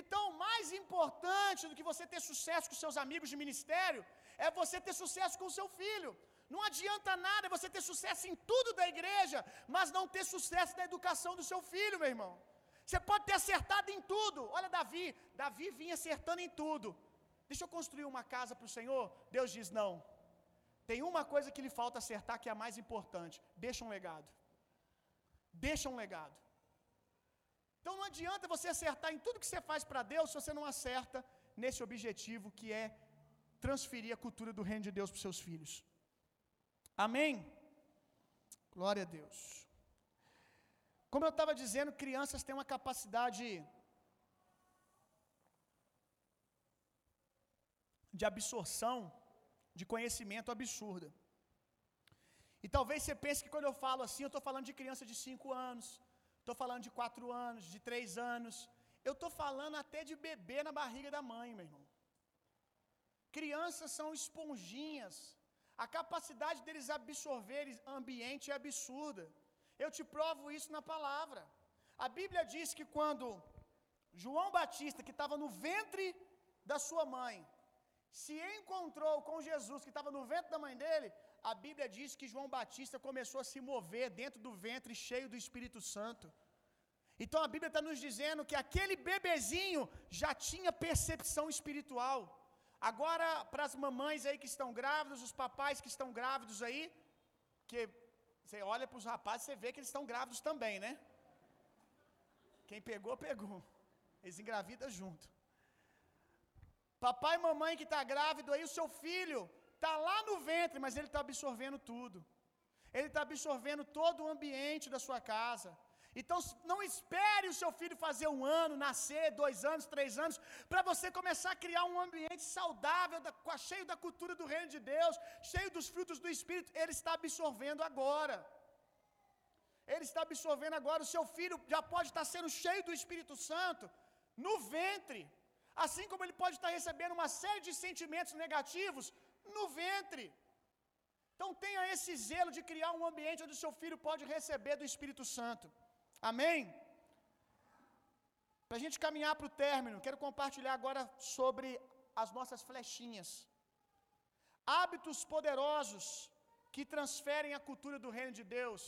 Então, mais importante do que você ter sucesso com seus amigos de ministério, é você ter sucesso com o seu filho. Não adianta nada você ter sucesso em tudo da igreja, mas não ter sucesso na educação do seu filho, meu irmão. Você pode ter acertado em tudo. Olha Davi, Davi vinha acertando em tudo. Deixa eu construir uma casa para o Senhor. Deus diz: não. Tem uma coisa que lhe falta acertar que é a mais importante. Deixa um legado. Deixa um legado. Então não adianta você acertar em tudo que você faz para Deus se você não acerta nesse objetivo que é transferir a cultura do reino de Deus para os seus filhos. Amém? Glória a Deus. Como eu estava dizendo, crianças têm uma capacidade de absorção de conhecimento absurda. E talvez você pense que quando eu falo assim, eu estou falando de criança de 5 anos, estou falando de 4 anos, de 3 anos, eu estou falando até de bebê na barriga da mãe, meu irmão. Crianças são esponjinhas, a capacidade deles absorverem ambiente é absurda. Eu te provo isso na palavra. A Bíblia diz que quando João Batista, que estava no ventre da sua mãe, se encontrou com Jesus, que estava no ventre da mãe dele, a Bíblia diz que João Batista começou a se mover dentro do ventre cheio do Espírito Santo. Então a Bíblia está nos dizendo que aquele bebezinho já tinha percepção espiritual. Agora, para as mamães aí que estão grávidas, os papais que estão grávidos aí, que você olha para os rapazes, você vê que eles estão grávidos também, né? Quem pegou, pegou. Eles engravidam junto. Papai e mamãe que está grávido aí, o seu filho está lá no ventre, mas ele está absorvendo tudo. Ele está absorvendo todo o ambiente da sua casa. Então não espere o seu filho fazer um ano, nascer, dois anos, três anos, para você começar a criar um ambiente saudável, da, cheio da cultura do reino de Deus, cheio dos frutos do Espírito. Ele está absorvendo agora. Ele está absorvendo agora. O seu filho já pode estar sendo cheio do Espírito Santo no ventre. Assim como ele pode estar recebendo uma série de sentimentos negativos no ventre. Então tenha esse zelo de criar um ambiente onde o seu filho pode receber do Espírito Santo. Amém? Para a gente caminhar para o término, quero compartilhar agora sobre as nossas flechinhas. Hábitos poderosos que transferem a cultura do reino de Deus.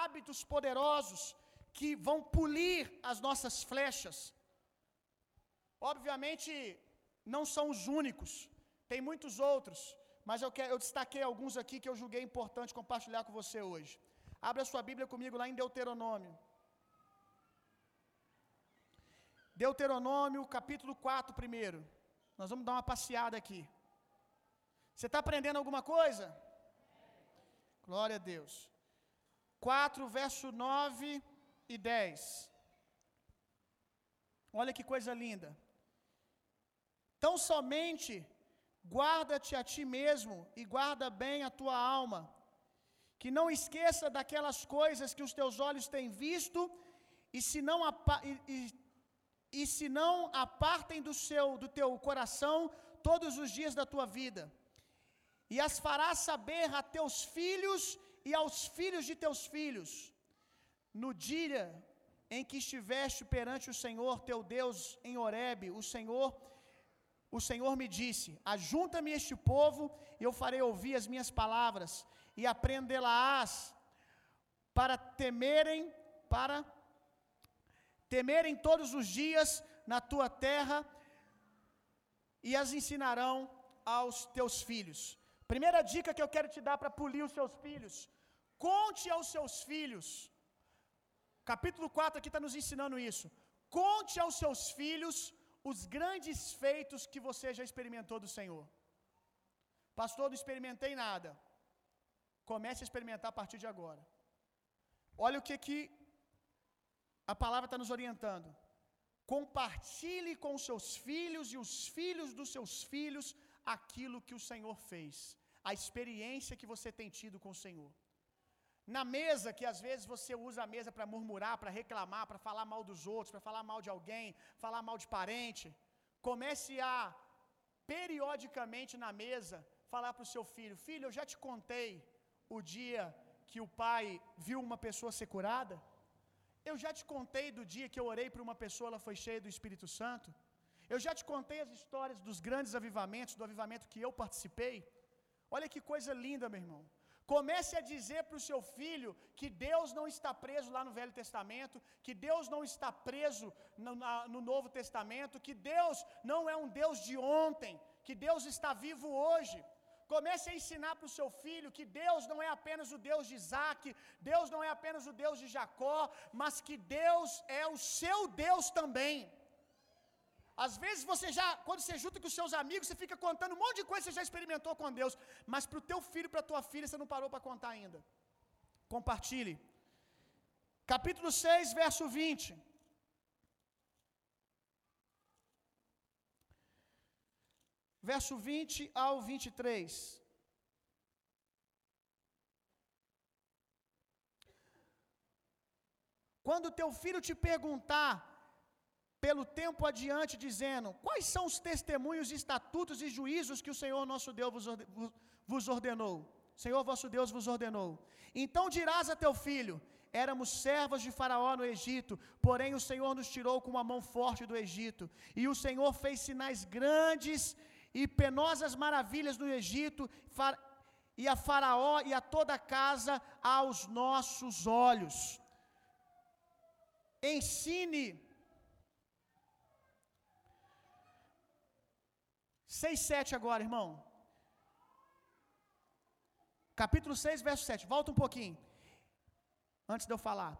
Hábitos poderosos que vão polir as nossas flechas. Obviamente, não são os únicos, tem muitos outros, mas eu, quero, eu destaquei alguns aqui que eu julguei importante compartilhar com você hoje. Abra sua Bíblia comigo lá em Deuteronômio. Deuteronômio, capítulo 4, primeiro. Nós vamos dar uma passeada aqui. Você está aprendendo alguma coisa? Glória a Deus. 4, verso 9 e 10. Olha que coisa linda. Tão somente guarda-te a ti mesmo e guarda bem a tua alma, que não esqueça daquelas coisas que os teus olhos têm visto, e se não e, e e se não apartem do seu do teu coração todos os dias da tua vida. E as farás saber a teus filhos e aos filhos de teus filhos, no dia em que estiveste perante o Senhor teu Deus em Horebe, o Senhor o Senhor me disse: Ajunta-me este povo, e eu farei ouvir as minhas palavras, e aprendê-las para temerem, para temerem todos os dias na tua terra e as ensinarão aos teus filhos. Primeira dica que eu quero te dar para polir os seus filhos: conte aos seus filhos. Capítulo 4 aqui está nos ensinando isso. Conte aos seus filhos os grandes feitos que você já experimentou do Senhor. Pastor, não experimentei nada. Comece a experimentar a partir de agora. Olha o que que a palavra está nos orientando. Compartilhe com seus filhos e os filhos dos seus filhos aquilo que o Senhor fez, a experiência que você tem tido com o Senhor. Na mesa, que às vezes você usa a mesa para murmurar, para reclamar, para falar mal dos outros, para falar mal de alguém, falar mal de parente, comece a periodicamente na mesa falar para o seu filho: Filho, eu já te contei o dia que o pai viu uma pessoa ser curada? Eu já te contei do dia que eu orei para uma pessoa, ela foi cheia do Espírito Santo? Eu já te contei as histórias dos grandes avivamentos, do avivamento que eu participei? Olha que coisa linda, meu irmão. Comece a dizer para o seu filho que Deus não está preso lá no Velho Testamento, que Deus não está preso no, no Novo Testamento, que Deus não é um Deus de ontem, que Deus está vivo hoje. Comece a ensinar para o seu filho que Deus não é apenas o Deus de Isaac, Deus não é apenas o Deus de Jacó, mas que Deus é o seu Deus também. Às vezes você já, quando você junta com os seus amigos, você fica contando um monte de coisa que você já experimentou com Deus, mas para o teu filho, para a tua filha, você não parou para contar ainda. Compartilhe. Capítulo 6, verso 20. Verso 20 ao 23. Quando teu filho te perguntar pelo tempo adiante, dizendo: Quais são os testemunhos, estatutos e juízos que o Senhor nosso Deus vos ordenou? Senhor vosso Deus vos ordenou. Então dirás a teu filho: Éramos servos de Faraó no Egito, porém o Senhor nos tirou com uma mão forte do Egito, e o Senhor fez sinais grandes e penosas maravilhas no Egito, e a Faraó e a toda a casa aos nossos olhos. Ensine 6, 7 agora, irmão. Capítulo 6, verso 7. Volta um pouquinho. Antes de eu falar.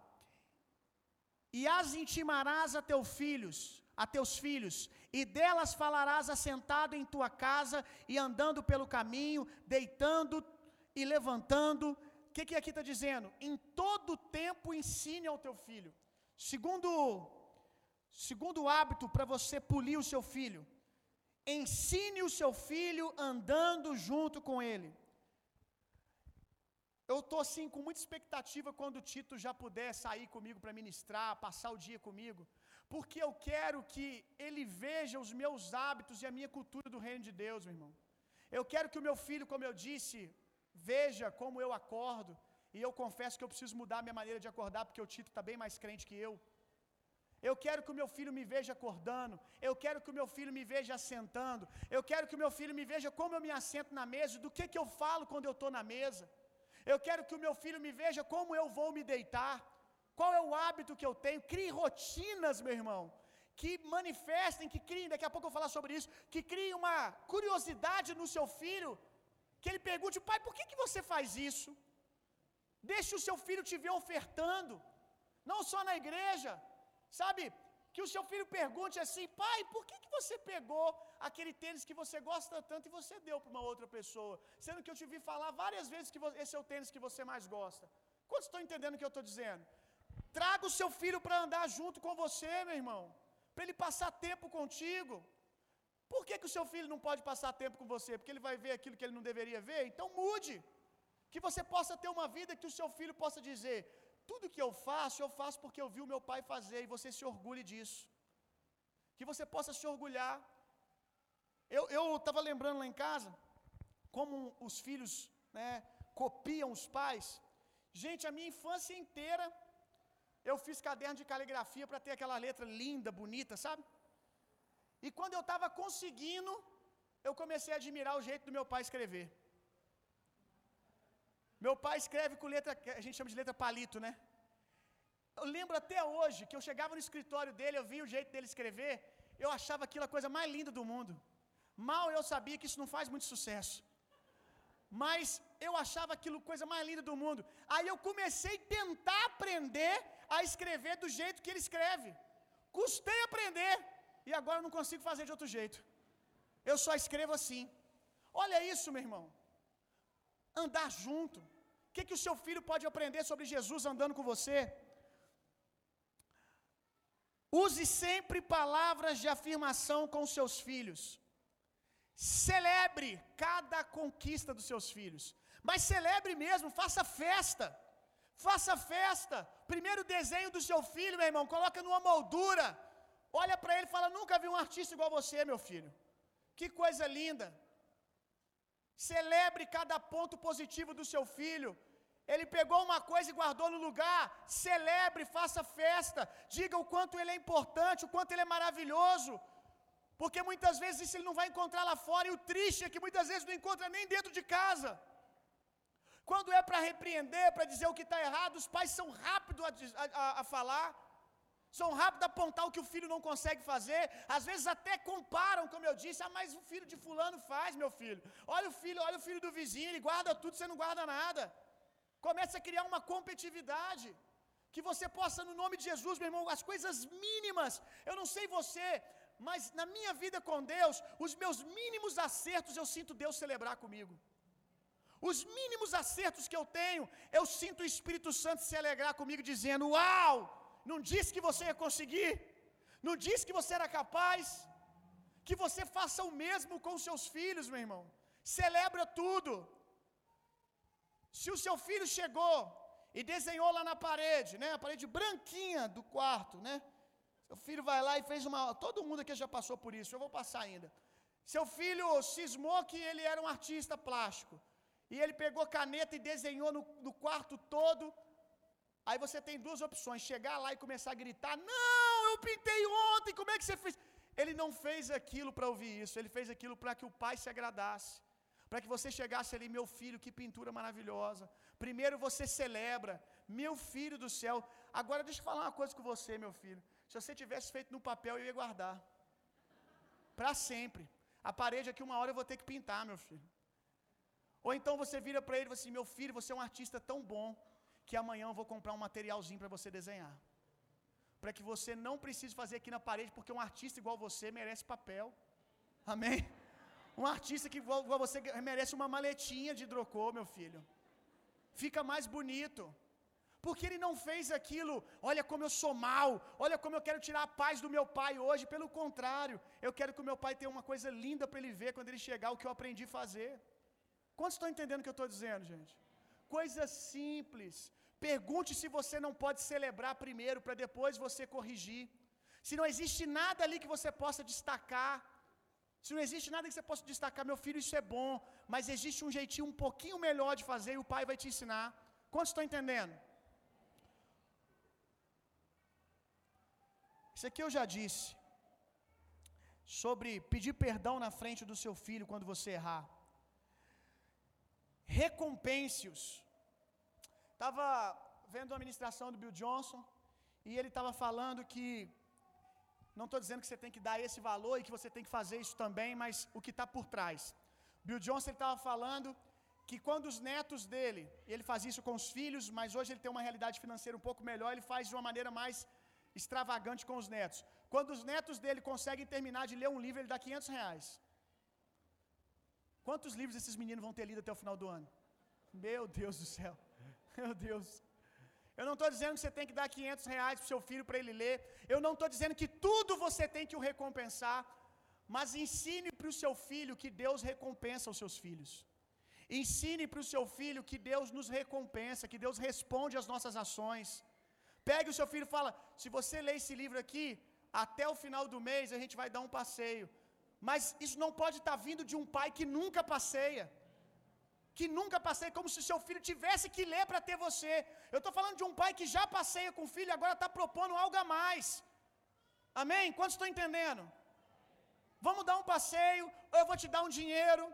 E as intimarás a teus filhos, a teus filhos, e delas falarás assentado em tua casa e andando pelo caminho, deitando e levantando. O que, que aqui está dizendo? Em todo tempo ensine ao teu filho. Segundo, segundo hábito para você polir o seu filho, Ensine o seu filho andando junto com ele. Eu estou assim com muita expectativa quando o Tito já puder sair comigo para ministrar, passar o dia comigo, porque eu quero que ele veja os meus hábitos e a minha cultura do reino de Deus, meu irmão. Eu quero que o meu filho, como eu disse, veja como eu acordo, e eu confesso que eu preciso mudar a minha maneira de acordar, porque o Tito está bem mais crente que eu. Eu quero que o meu filho me veja acordando. Eu quero que o meu filho me veja assentando. Eu quero que o meu filho me veja como eu me assento na mesa, do que, que eu falo quando eu estou na mesa. Eu quero que o meu filho me veja como eu vou me deitar. Qual é o hábito que eu tenho? Crie rotinas, meu irmão, que manifestem, que criem, daqui a pouco eu vou falar sobre isso, que criem uma curiosidade no seu filho, que ele pergunte, pai, por que, que você faz isso? Deixe o seu filho te ver ofertando, não só na igreja, Sabe? Que o seu filho pergunte assim: pai, por que, que você pegou aquele tênis que você gosta tanto e você deu para uma outra pessoa? Sendo que eu te vi falar várias vezes que esse é o tênis que você mais gosta. Quantos estão entendendo o que eu estou dizendo? Traga o seu filho para andar junto com você, meu irmão. Para ele passar tempo contigo. Por que, que o seu filho não pode passar tempo com você? Porque ele vai ver aquilo que ele não deveria ver? Então mude. Que você possa ter uma vida que o seu filho possa dizer: tudo que eu faço, eu faço porque eu vi o meu pai fazer e você se orgulhe disso. Que você possa se orgulhar. Eu estava lembrando lá em casa como os filhos né, copiam os pais. Gente, a minha infância inteira eu fiz caderno de caligrafia para ter aquela letra linda, bonita, sabe? E quando eu estava conseguindo, eu comecei a admirar o jeito do meu pai escrever. Meu pai escreve com letra, a gente chama de letra palito, né? Eu lembro até hoje que eu chegava no escritório dele, eu via o jeito dele escrever, eu achava aquilo a coisa mais linda do mundo. Mal eu sabia que isso não faz muito sucesso. Mas eu achava aquilo coisa mais linda do mundo. Aí eu comecei a tentar aprender a escrever do jeito que ele escreve. Custei aprender e agora não consigo fazer de outro jeito. Eu só escrevo assim. Olha isso, meu irmão andar junto. O que, que o seu filho pode aprender sobre Jesus andando com você? Use sempre palavras de afirmação com seus filhos. Celebre cada conquista dos seus filhos. Mas celebre mesmo, faça festa. Faça festa. Primeiro desenho do seu filho, meu irmão, coloca numa moldura. Olha para ele e fala: "Nunca vi um artista igual você, meu filho". Que coisa linda. Celebre cada ponto positivo do seu filho. Ele pegou uma coisa e guardou no lugar. Celebre, faça festa. Diga o quanto ele é importante, o quanto ele é maravilhoso. Porque muitas vezes isso ele não vai encontrar lá fora. E o triste é que muitas vezes não encontra nem dentro de casa. Quando é para repreender, para dizer o que está errado, os pais são rápidos a, a, a falar. São rápidos a apontar o que o filho não consegue fazer. Às vezes até comparam, como eu disse. Ah, mas o filho de fulano faz, meu filho. Olha o filho, olha o filho do vizinho, ele guarda tudo, você não guarda nada. Começa a criar uma competitividade. Que você possa, no nome de Jesus, meu irmão, as coisas mínimas. Eu não sei você, mas na minha vida com Deus, os meus mínimos acertos eu sinto Deus celebrar comigo. Os mínimos acertos que eu tenho, eu sinto o Espírito Santo se alegrar comigo, dizendo: Uau! Não disse que você ia conseguir, não disse que você era capaz. Que você faça o mesmo com seus filhos, meu irmão. Celebra tudo. Se o seu filho chegou e desenhou lá na parede, né, a parede branquinha do quarto, né? Seu filho vai lá e fez uma, todo mundo aqui já passou por isso, eu vou passar ainda. Seu filho cismou que ele era um artista plástico. E ele pegou caneta e desenhou no, no quarto todo. Aí você tem duas opções: chegar lá e começar a gritar: Não, eu pintei ontem, como é que você fez? Ele não fez aquilo para ouvir isso, ele fez aquilo para que o pai se agradasse. Para que você chegasse ali, meu filho, que pintura maravilhosa. Primeiro você celebra, meu filho do céu. Agora deixa eu falar uma coisa com você, meu filho. Se você tivesse feito no papel, eu ia guardar. Para sempre. A parede aqui, uma hora eu vou ter que pintar, meu filho. Ou então você vira para ele e assim: Meu filho, você é um artista tão bom que amanhã eu vou comprar um materialzinho para você desenhar. Para que você não precise fazer aqui na parede, porque um artista igual você merece papel. Amém? Um artista que igual, você merece uma maletinha de hidrocô, meu filho. Fica mais bonito. Porque ele não fez aquilo, olha como eu sou mal, olha como eu quero tirar a paz do meu pai hoje. Pelo contrário, eu quero que o meu pai tenha uma coisa linda para ele ver quando ele chegar, o que eu aprendi a fazer. Quantos estão entendendo o que eu estou dizendo, gente? Coisa simples. Pergunte se você não pode celebrar primeiro para depois você corrigir. Se não existe nada ali que você possa destacar. Se não existe nada que você possa destacar, meu filho, isso é bom, mas existe um jeitinho um pouquinho melhor de fazer e o pai vai te ensinar. Quantos estão entendendo? Isso aqui eu já disse. Sobre pedir perdão na frente do seu filho quando você errar. Recompense-os. Estava vendo a ministração do Bill Johnson e ele estava falando que não estou dizendo que você tem que dar esse valor e que você tem que fazer isso também, mas o que está por trás. Bill Johnson estava falando que quando os netos dele, ele faz isso com os filhos, mas hoje ele tem uma realidade financeira um pouco melhor, ele faz de uma maneira mais extravagante com os netos. Quando os netos dele conseguem terminar de ler um livro, ele dá 500 reais. Quantos livros esses meninos vão ter lido até o final do ano? Meu Deus do céu. Meu Deus. Eu não estou dizendo que você tem que dar 500 reais para seu filho para ele ler. Eu não estou dizendo que tudo você tem que o recompensar. Mas ensine para o seu filho que Deus recompensa os seus filhos. Ensine para o seu filho que Deus nos recompensa, que Deus responde às nossas ações. Pegue o seu filho e fala: se você ler esse livro aqui, até o final do mês a gente vai dar um passeio. Mas isso não pode estar tá vindo de um pai que nunca passeia que nunca passei, como se seu filho tivesse que ler para ter você. Eu estou falando de um pai que já passeia com o filho e agora está propondo algo a mais. Amém? Quantos estão entendendo? Vamos dar um passeio, eu vou te dar um dinheiro.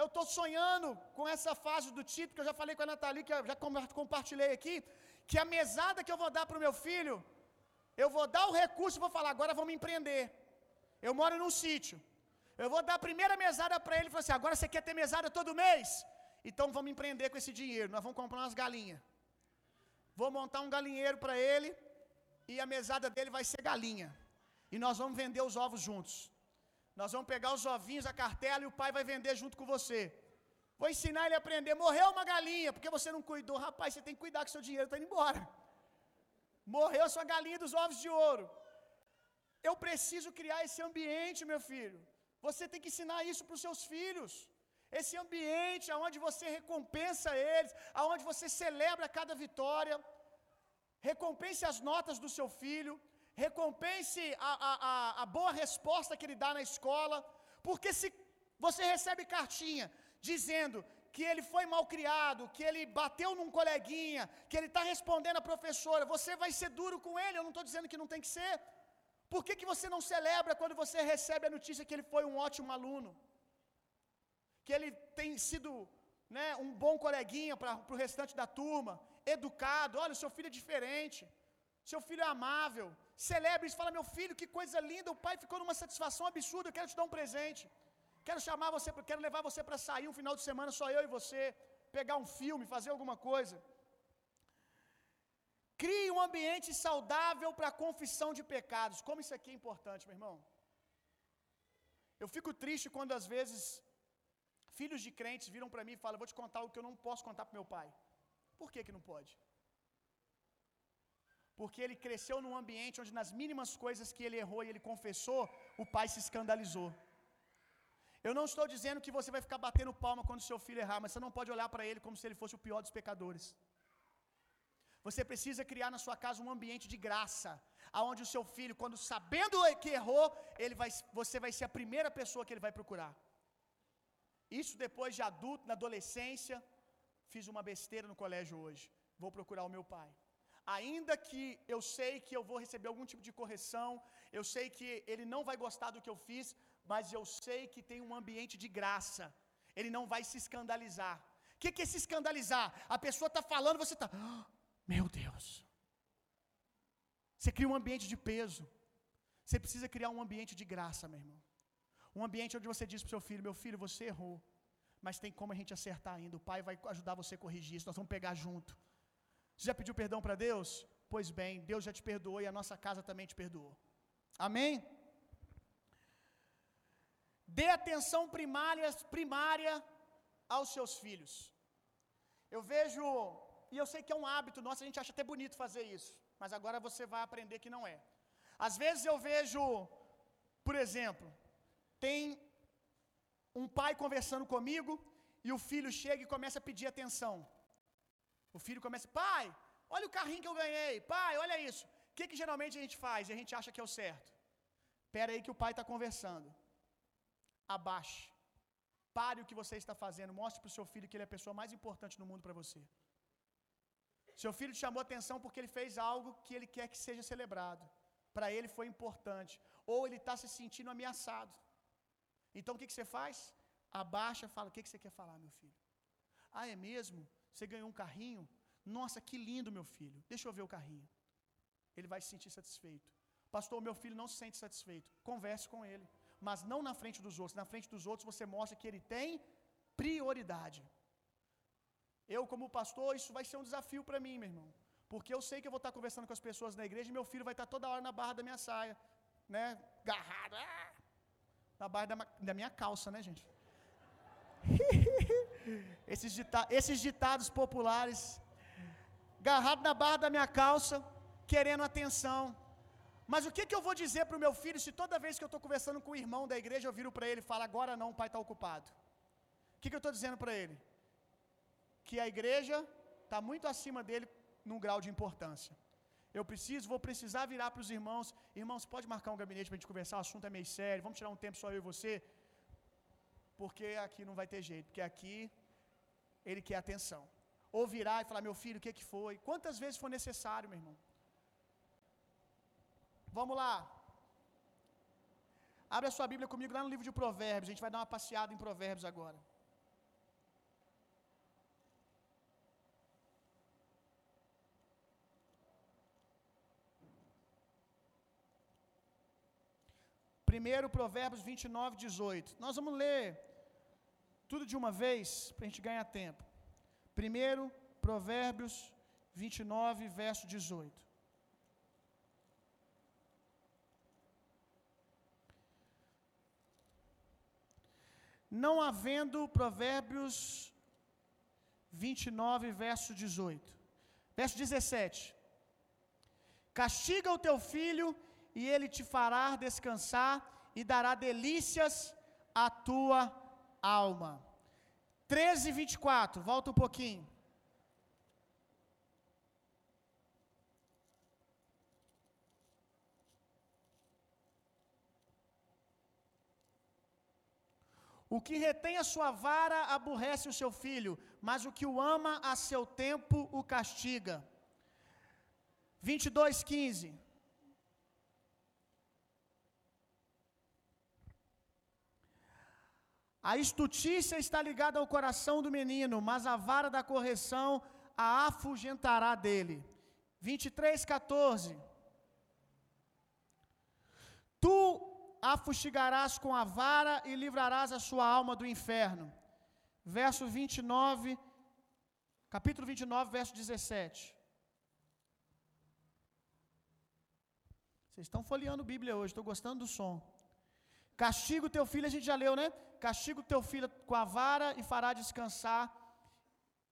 Eu estou sonhando com essa fase do Tito, que eu já falei com a Nathalie, que eu já compartilhei aqui, que a mesada que eu vou dar para o meu filho, eu vou dar o recurso e vou falar, agora vamos empreender. Eu moro num sítio. Eu vou dar a primeira mesada para ele e falar assim: agora você quer ter mesada todo mês? Então vamos empreender com esse dinheiro. Nós vamos comprar umas galinhas. Vou montar um galinheiro para ele e a mesada dele vai ser galinha. E nós vamos vender os ovos juntos. Nós vamos pegar os ovinhos, a cartela e o pai vai vender junto com você. Vou ensinar ele a aprender. Morreu uma galinha, porque você não cuidou. Rapaz, você tem que cuidar que seu dinheiro está indo embora. Morreu sua galinha dos ovos de ouro. Eu preciso criar esse ambiente, meu filho. Você tem que ensinar isso para os seus filhos. Esse ambiente onde você recompensa eles, aonde você celebra cada vitória, recompense as notas do seu filho, recompense a, a, a, a boa resposta que ele dá na escola, porque se você recebe cartinha dizendo que ele foi mal criado, que ele bateu num coleguinha, que ele está respondendo a professora, você vai ser duro com ele. Eu não estou dizendo que não tem que ser. Por que, que você não celebra quando você recebe a notícia que ele foi um ótimo aluno? Que ele tem sido né, um bom coleguinha para o restante da turma, educado. Olha, seu filho é diferente, seu filho é amável. Celebre isso, fala: Meu filho, que coisa linda, o pai ficou numa satisfação absurda. Eu quero te dar um presente. Quero chamar você, quero levar você para sair um final de semana, só eu e você, pegar um filme, fazer alguma coisa. Crie um ambiente saudável para a confissão de pecados. Como isso aqui é importante, meu irmão. Eu fico triste quando às vezes filhos de crentes viram para mim e falam: "Vou te contar o que eu não posso contar para meu pai". Por que que não pode? Porque ele cresceu num ambiente onde nas mínimas coisas que ele errou e ele confessou, o pai se escandalizou. Eu não estou dizendo que você vai ficar batendo palma quando seu filho errar, mas você não pode olhar para ele como se ele fosse o pior dos pecadores. Você precisa criar na sua casa um ambiente de graça, aonde o seu filho, quando sabendo que errou, ele vai, você vai ser a primeira pessoa que ele vai procurar. Isso depois de adulto, na adolescência, fiz uma besteira no colégio hoje. Vou procurar o meu pai. Ainda que eu sei que eu vou receber algum tipo de correção, eu sei que ele não vai gostar do que eu fiz, mas eu sei que tem um ambiente de graça. Ele não vai se escandalizar. O que, que é se escandalizar? A pessoa está falando, você está, oh, meu Deus. Você cria um ambiente de peso. Você precisa criar um ambiente de graça, meu irmão. Um ambiente onde você diz para o seu filho: Meu filho, você errou, mas tem como a gente acertar ainda. O pai vai ajudar você a corrigir isso, nós vamos pegar junto. Você já pediu perdão para Deus? Pois bem, Deus já te perdoou e a nossa casa também te perdoou. Amém? Dê atenção primária, primária aos seus filhos. Eu vejo, e eu sei que é um hábito nosso, a gente acha até bonito fazer isso, mas agora você vai aprender que não é. Às vezes eu vejo, por exemplo, tem um pai conversando comigo e o filho chega e começa a pedir atenção. O filho começa, pai, olha o carrinho que eu ganhei, pai, olha isso. O que, que geralmente a gente faz e a gente acha que é o certo? Espera aí que o pai está conversando abaixe. Pare o que você está fazendo. Mostre para o seu filho que ele é a pessoa mais importante no mundo para você. Seu filho te chamou atenção porque ele fez algo que ele quer que seja celebrado. Para ele foi importante. Ou ele está se sentindo ameaçado. Então o que, que você faz? Abaixa fala: O que, que você quer falar, meu filho? Ah, é mesmo? Você ganhou um carrinho? Nossa, que lindo, meu filho. Deixa eu ver o carrinho. Ele vai se sentir satisfeito. Pastor, meu filho não se sente satisfeito. Converse com ele mas não na frente dos outros. Na frente dos outros você mostra que ele tem prioridade. Eu, como pastor, isso vai ser um desafio para mim, meu irmão. Porque eu sei que eu vou estar conversando com as pessoas na igreja e meu filho vai estar toda hora na barra da minha saia, né? Garrado, ah! na barra da, da minha calça, né, gente? esses, dita esses ditados populares, garrado na barra da minha calça, querendo atenção. Mas o que, que eu vou dizer para o meu filho se toda vez que eu estou conversando com o irmão da igreja eu viro para ele e falo, agora não, o pai está ocupado? O que, que eu estou dizendo para ele? Que a igreja está muito acima dele num grau de importância. Eu preciso, vou precisar virar para os irmãos. Irmãos, pode marcar um gabinete para a gente conversar, o assunto é meio sério, vamos tirar um tempo só eu e você. Porque aqui não vai ter jeito, porque aqui ele quer atenção. Ou virar e falar, meu filho, o que, que foi? Quantas vezes for necessário, meu irmão? Vamos lá. Abre a sua Bíblia comigo lá no livro de Provérbios. A gente vai dar uma passeada em Provérbios agora. Primeiro, Provérbios 29, 18. Nós vamos ler tudo de uma vez para a gente ganhar tempo. Primeiro, Provérbios 29, verso 18. Não havendo Provérbios 29, verso 18. Verso 17. Castiga o teu filho e ele te fará descansar e dará delícias à tua alma. 13 e 24, volta um pouquinho. O que retém a sua vara aborrece o seu filho, mas o que o ama a seu tempo o castiga. 22, 15. A estutícia está ligada ao coração do menino, mas a vara da correção a afugentará dele. 23, 14. Tu a fustigarás com a vara e livrarás a sua alma do inferno. Verso 29, capítulo 29, verso 17. Vocês estão folheando Bíblia hoje, estou gostando do som. Castiga o teu filho, a gente já leu, né? Castiga o teu filho com a vara e fará descansar,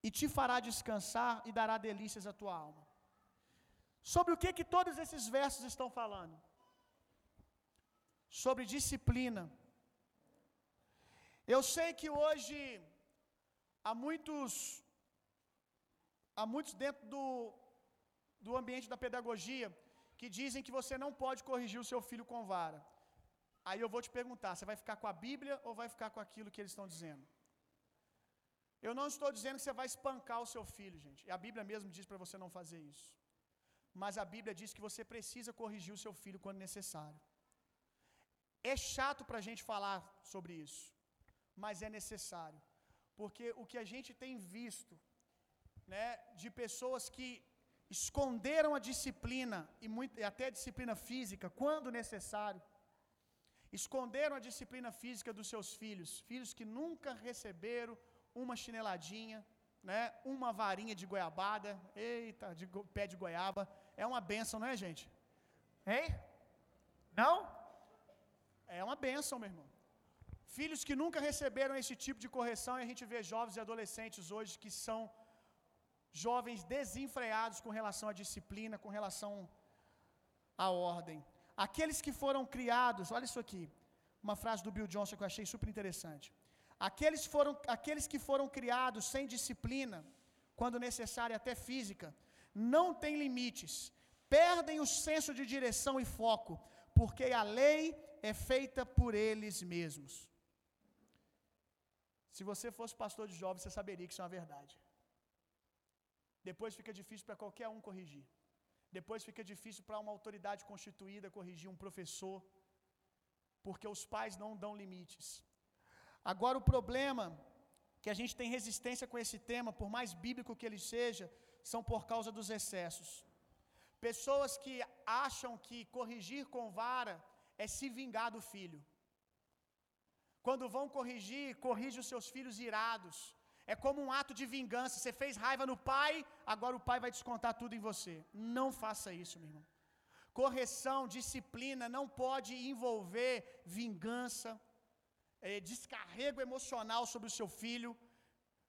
e te fará descansar e dará delícias à tua alma. Sobre o que que todos esses versos estão falando? Sobre disciplina. Eu sei que hoje há muitos há muitos dentro do do ambiente da pedagogia que dizem que você não pode corrigir o seu filho com vara. Aí eu vou te perguntar: você vai ficar com a Bíblia ou vai ficar com aquilo que eles estão dizendo? Eu não estou dizendo que você vai espancar o seu filho, gente. A Bíblia mesmo diz para você não fazer isso. Mas a Bíblia diz que você precisa corrigir o seu filho quando necessário. É chato para a gente falar sobre isso, mas é necessário. Porque o que a gente tem visto, né, de pessoas que esconderam a disciplina e, muito, e até a disciplina física quando necessário, esconderam a disciplina física dos seus filhos, filhos que nunca receberam uma chineladinha, né, uma varinha de goiabada, eita, de go, pé de goiaba, é uma benção, não é, gente? Hein? Não? É uma benção, meu irmão. Filhos que nunca receberam esse tipo de correção, e a gente vê jovens e adolescentes hoje que são jovens desenfreados com relação à disciplina, com relação à ordem. Aqueles que foram criados, olha isso aqui, uma frase do Bill Johnson que eu achei super interessante. Aqueles, foram, aqueles que foram criados sem disciplina, quando necessária até física, não têm limites, perdem o senso de direção e foco, porque a lei é feita por eles mesmos. Se você fosse pastor de jovens, você saberia que isso é uma verdade. Depois fica difícil para qualquer um corrigir. Depois fica difícil para uma autoridade constituída corrigir um professor, porque os pais não dão limites. Agora, o problema que a gente tem resistência com esse tema, por mais bíblico que ele seja, são por causa dos excessos. Pessoas que acham que corrigir com vara é se vingar do filho. Quando vão corrigir, corrige os seus filhos irados. É como um ato de vingança. Você fez raiva no pai, agora o pai vai descontar tudo em você. Não faça isso, meu irmão. Correção, disciplina não pode envolver vingança, é, descarrego emocional sobre o seu filho.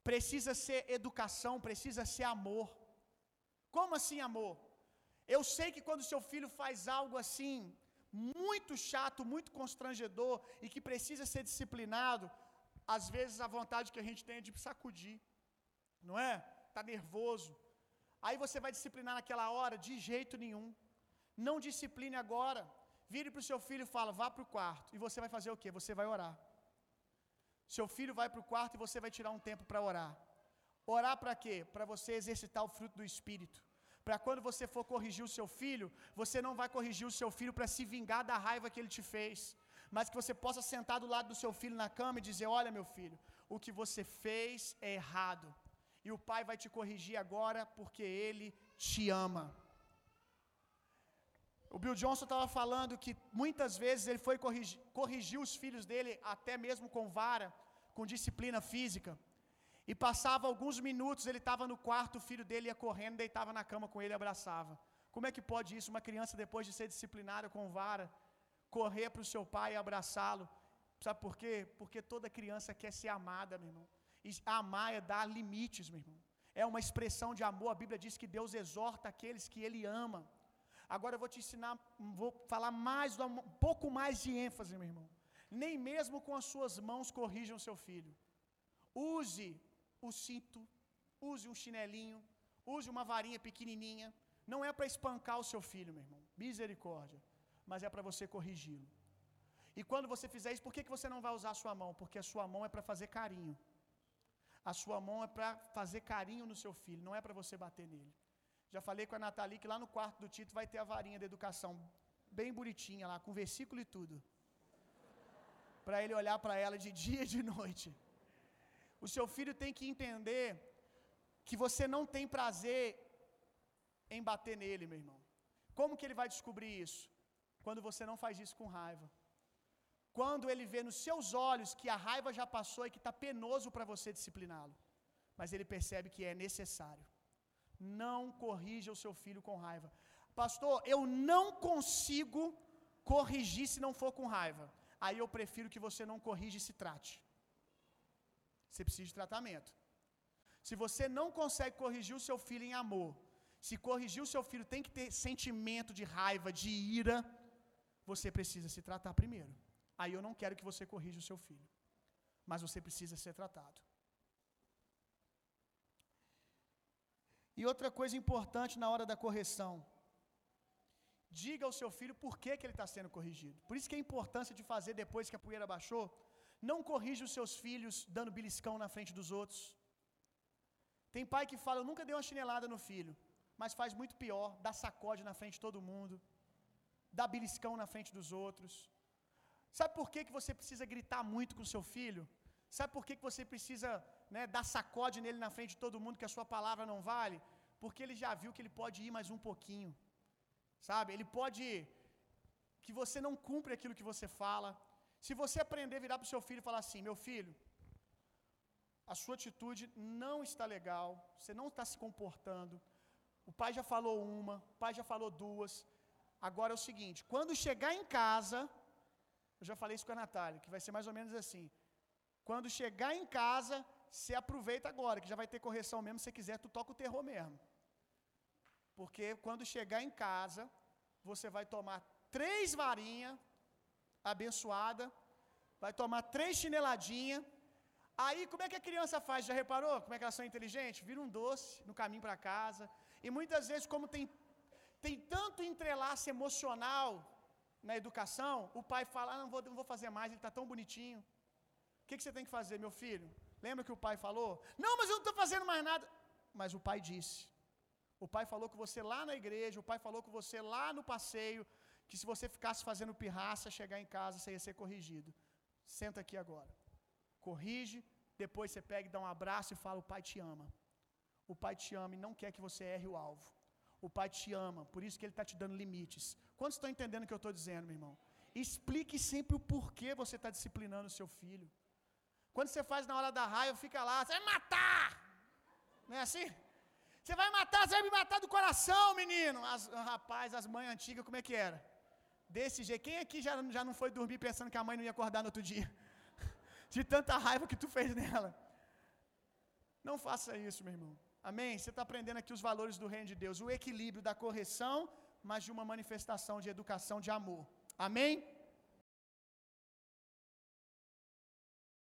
Precisa ser educação, precisa ser amor. Como assim amor? Eu sei que quando seu filho faz algo assim, muito chato, muito constrangedor e que precisa ser disciplinado, às vezes a vontade que a gente tem é de sacudir, não é? Tá nervoso. Aí você vai disciplinar naquela hora? De jeito nenhum. Não discipline agora. Vire para o seu filho e fala: vá para o quarto. E você vai fazer o quê? Você vai orar. Seu filho vai para o quarto e você vai tirar um tempo para orar. Orar para quê? Para você exercitar o fruto do Espírito. Para quando você for corrigir o seu filho, você não vai corrigir o seu filho para se vingar da raiva que ele te fez, mas que você possa sentar do lado do seu filho na cama e dizer: Olha, meu filho, o que você fez é errado. E o pai vai te corrigir agora porque ele te ama. O Bill Johnson estava falando que muitas vezes ele foi corrigir, corrigir os filhos dele, até mesmo com vara, com disciplina física. E passava alguns minutos, ele estava no quarto, o filho dele ia correndo, deitava na cama com ele e abraçava. Como é que pode isso? Uma criança, depois de ser disciplinada com vara, correr para o seu pai e abraçá-lo. Sabe por quê? Porque toda criança quer ser amada, meu irmão. E amar é dar limites, meu irmão. É uma expressão de amor. A Bíblia diz que Deus exorta aqueles que Ele ama. Agora eu vou te ensinar, vou falar mais, um pouco mais de ênfase, meu irmão. Nem mesmo com as suas mãos corrijam seu filho. Use o cinto, use um chinelinho, use uma varinha pequenininha. Não é para espancar o seu filho, meu irmão. Misericórdia. Mas é para você corrigi-lo. E quando você fizer isso, por que, que você não vai usar a sua mão? Porque a sua mão é para fazer carinho. A sua mão é para fazer carinho no seu filho, não é para você bater nele. Já falei com a Nathalie que lá no quarto do Tito vai ter a varinha da educação, bem bonitinha lá, com versículo e tudo. Para ele olhar para ela de dia e de noite. O seu filho tem que entender que você não tem prazer em bater nele, meu irmão. Como que ele vai descobrir isso? Quando você não faz isso com raiva. Quando ele vê nos seus olhos que a raiva já passou e que está penoso para você discipliná-lo. Mas ele percebe que é necessário. Não corrija o seu filho com raiva. Pastor, eu não consigo corrigir se não for com raiva. Aí eu prefiro que você não corrija e se trate. Você precisa de tratamento. Se você não consegue corrigir o seu filho em amor, se corrigir o seu filho tem que ter sentimento de raiva, de ira, você precisa se tratar primeiro. Aí eu não quero que você corrija o seu filho, mas você precisa ser tratado. E outra coisa importante na hora da correção, diga ao seu filho por que, que ele está sendo corrigido. Por isso que é a importância de fazer depois que a poeira baixou. Não corrija os seus filhos dando beliscão na frente dos outros. Tem pai que fala, eu nunca dei uma chinelada no filho, mas faz muito pior, dá sacode na frente de todo mundo, dá beliscão na frente dos outros. Sabe por que, que você precisa gritar muito com seu filho? Sabe por que, que você precisa né, dar sacode nele na frente de todo mundo que a sua palavra não vale? Porque ele já viu que ele pode ir mais um pouquinho. Sabe? Ele pode que você não cumpre aquilo que você fala. Se você aprender a virar para o seu filho e falar assim: meu filho, a sua atitude não está legal, você não está se comportando. O pai já falou uma, o pai já falou duas. Agora é o seguinte: quando chegar em casa, eu já falei isso com a Natália, que vai ser mais ou menos assim. Quando chegar em casa, você aproveita agora, que já vai ter correção mesmo. Se quiser, tu toca o terror mesmo. Porque quando chegar em casa, você vai tomar três varinhas abençoada, vai tomar três chineladinhas. Aí, como é que a criança faz? Já reparou como é que elas são inteligentes? Vira um doce no caminho para casa. E muitas vezes, como tem, tem tanto entrelaço emocional na educação, o pai fala: ah, não, vou, não vou fazer mais, ele está tão bonitinho. O que, que você tem que fazer, meu filho? Lembra que o pai falou? Não, mas eu não estou fazendo mais nada. Mas o pai disse. O pai falou com você lá na igreja, o pai falou com você lá no passeio, que se você ficasse fazendo pirraça, chegar em casa, você ia ser corrigido. Senta aqui agora. Corrige, depois você pega e dá um abraço e fala: O pai te ama. O pai te ama e não quer que você erre o alvo. O pai te ama, por isso que ele está te dando limites. Quantos estão entendendo o que eu estou dizendo, meu irmão? Explique sempre o porquê você está disciplinando o seu filho. Quando você faz na hora da raiva, fica lá, você vai matar! Não é assim? Você vai matar, você vai me matar do coração, menino. As, rapaz, as mães antigas, como é que era? Desse jeito. Quem aqui já, já não foi dormir pensando que a mãe não ia acordar no outro dia? De tanta raiva que tu fez nela. Não faça isso, meu irmão. Amém? Você está aprendendo aqui os valores do reino de Deus. O equilíbrio da correção, mas de uma manifestação de educação de amor. Amém?